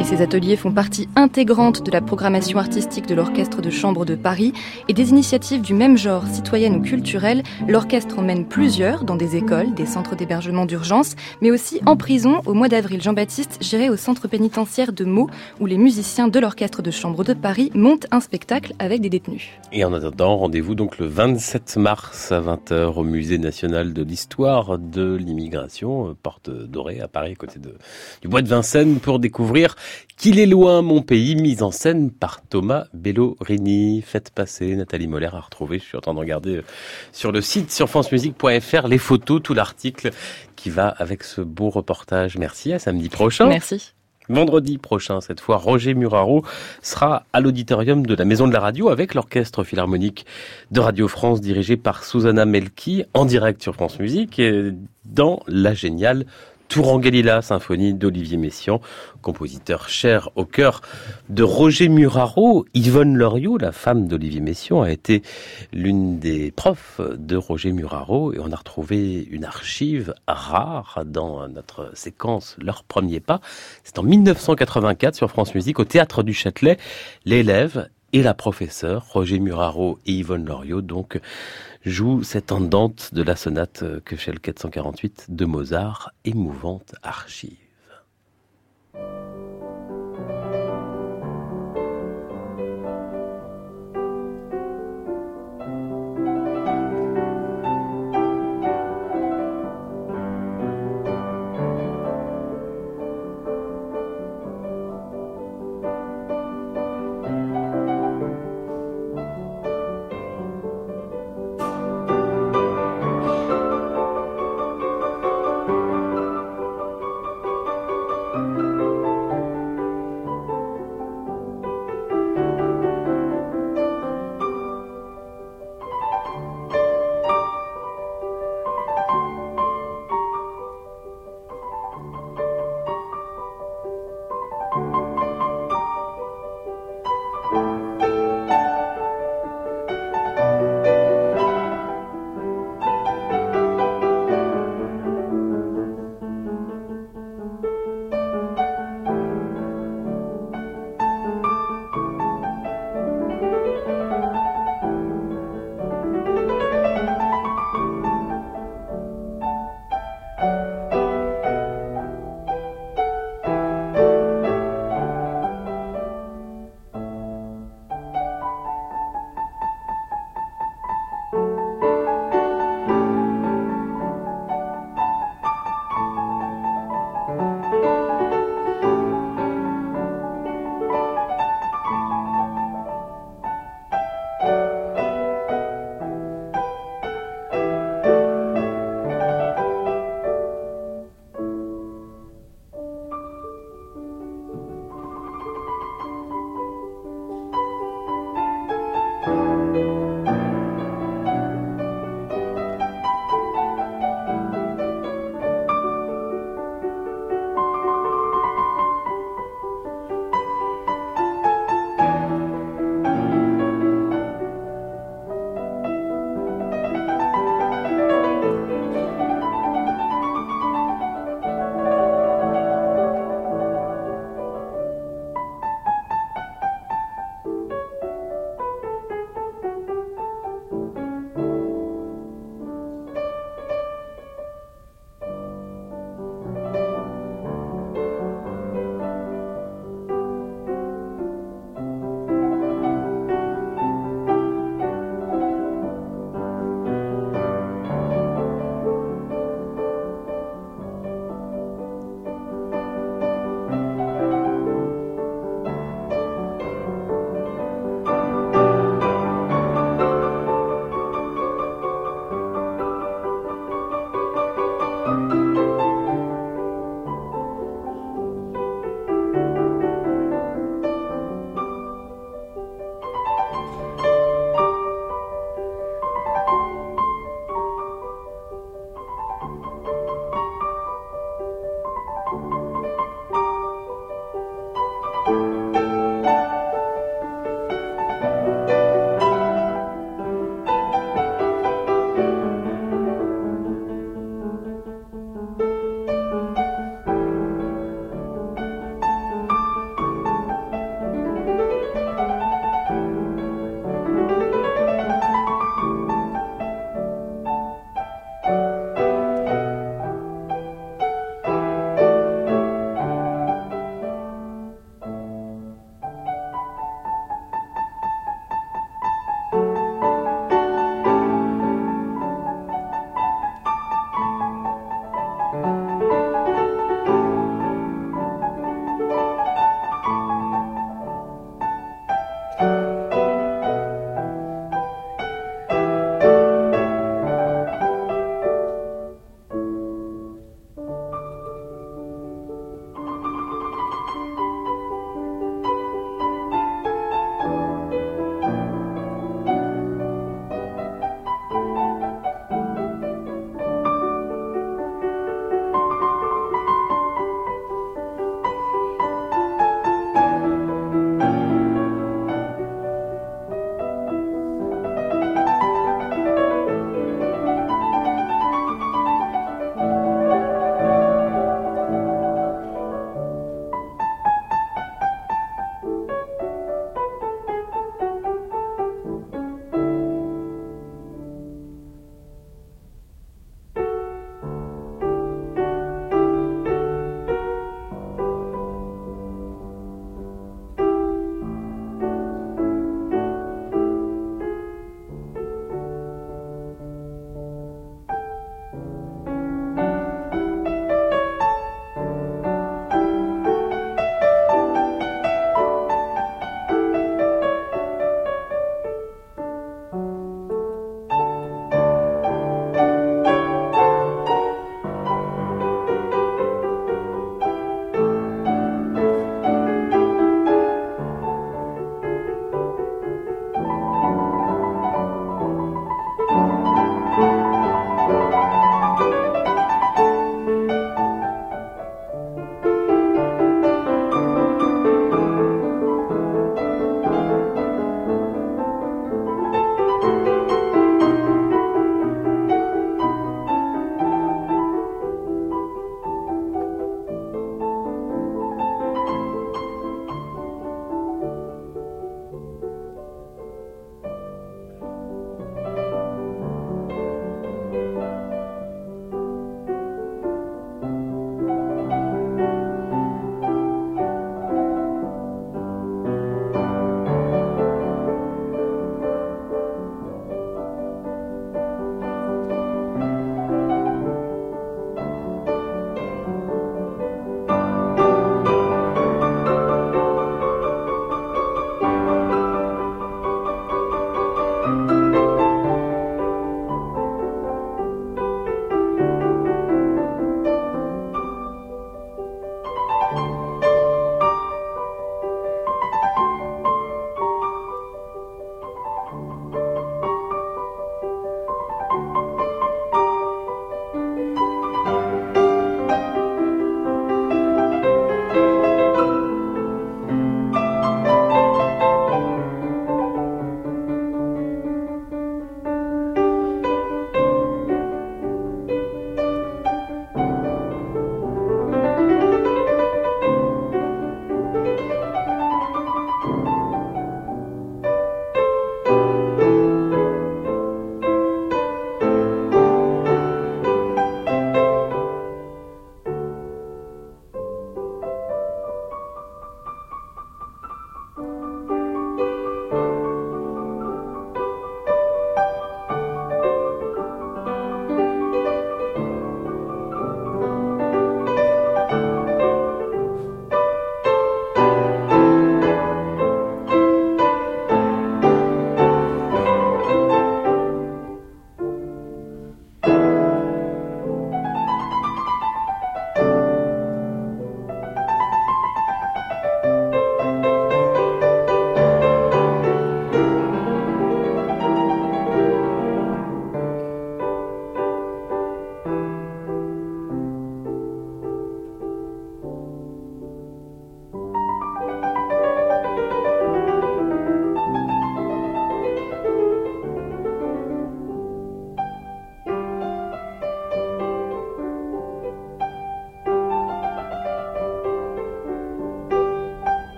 Et ces ateliers font partie intégrante de la programmation artistique de l'Orchestre de Chambre de Paris et des initiatives du même genre, citoyennes ou culturelles. L'orchestre emmène plusieurs dans des écoles, des centres d'hébergement d'urgence, mais aussi en prison. Au mois d'avril, Jean-Baptiste gérait au centre pénitentiaire de Meaux, où les musiciens de l'Orchestre de Chambre de Paris montent un spectacle avec des détenus. Et en attendant, rendez-vous donc le 27 mars à 20h au Musée national de l'histoire de l'immigration, euh, porte dorée à Paris, côté du bois de Vincennes, pour découvrir qu'il est loin mon pays, mise en scène par Thomas Bellorini. Faites passer Nathalie Moller à retrouver. Je suis en train de regarder euh, sur le site sur francemusique.fr les photos, tout l'article qui va avec ce beau reportage. Merci, à samedi prochain. Merci. Vendredi prochain, cette fois, Roger Muraro sera à l'auditorium de la Maison de la Radio avec l'Orchestre Philharmonique de Radio France dirigé par Susanna Melki en direct sur France Musique et dans la géniale Tourangalila, symphonie d'Olivier Messiaen, compositeur cher au cœur de Roger Muraro. Yvonne Loriot, la femme d'Olivier Messiaen, a été l'une des profs de Roger Muraro et on a retrouvé une archive rare dans notre séquence Leur premier pas. C'est en 1984 sur France Musique au théâtre du Châtelet. L'élève et la professeure, Roger Muraro et Yvonne Loriot, donc, joue cette andante de la sonate chez le 448 de Mozart, émouvante archive.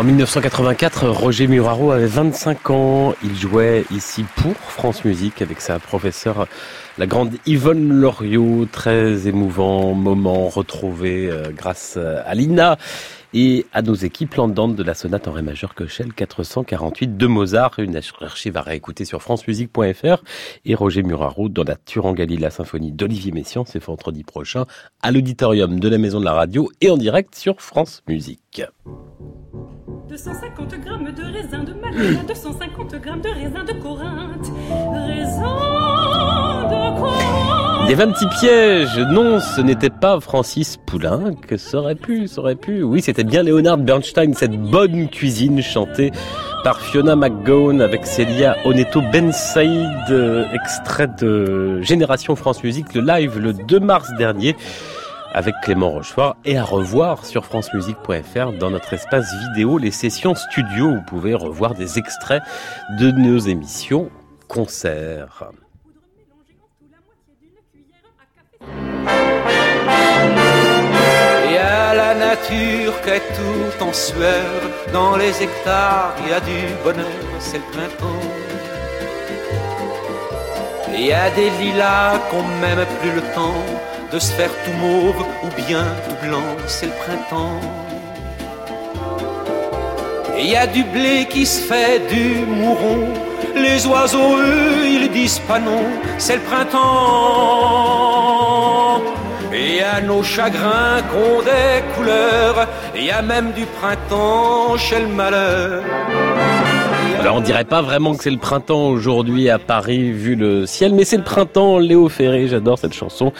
En 1984, Roger Muraro avait 25 ans. Il jouait ici pour France Musique avec sa professeure, la grande Yvonne Loriot. Très émouvant moment retrouvé euh, grâce à Lina et à nos équipes London de la sonate en ré majeur Köchel 448 de Mozart, une archive à réécouter sur francemusique.fr et Roger Muraro dans la Turangali, la symphonie d'Olivier Messiaen, c'est vendredi prochain à l'auditorium de la Maison de la Radio et en direct sur France Musique. 250 grammes de raisin de Malta, 250 grammes de raisin de Corinthe, raisin de Corinthe. Il y avait un petit piège. Non, ce n'était pas Francis Poulain, que ça aurait pu, ça aurait pu? Oui, c'était bien Leonard Bernstein, cette bonne cuisine chantée par Fiona McGowan avec Celia Oneto Ben Saïd, extrait de Génération France Musique, le live le 2 mars dernier avec Clément Rochefort et à revoir sur francemusique.fr dans notre espace vidéo les sessions studio. Vous pouvez revoir des extraits de nos émissions concerts. Et à la nature qu'est tout en sueur, dans les hectares il y a du bonheur, c'est le printemps. Il y a des lilas qu'on même plus le temps de se faire tout mauve ou bien tout blanc, c'est le printemps. Et il y a du blé qui se fait du mouron, les oiseaux eux ils disent pas non, c'est le printemps. Et à nos chagrins qu'ont des couleurs, il y a même du printemps chez le malheur. Alors on dirait pas vraiment que c'est le printemps aujourd'hui à Paris vu le ciel, mais c'est le printemps. Léo Ferré, j'adore cette chanson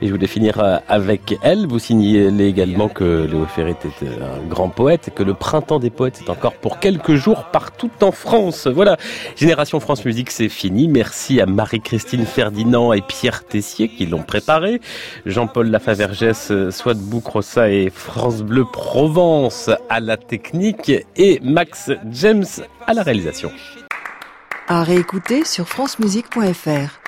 et je voulais finir euh, avec elle. Vous signalez également que Léo Ferré était euh, un grand poète et que le printemps des poètes est encore pour quelques jours partout en France. Voilà, Génération France Musique, c'est fini. Merci à Marie-Christine Ferdinand et Pierre Tessier qui l'ont préparé. Jean-Paul Lafavergès, Swat Crossa et France Bleu Provence à la technique et Max James à la réalisation. À réécouter sur francemusique.fr.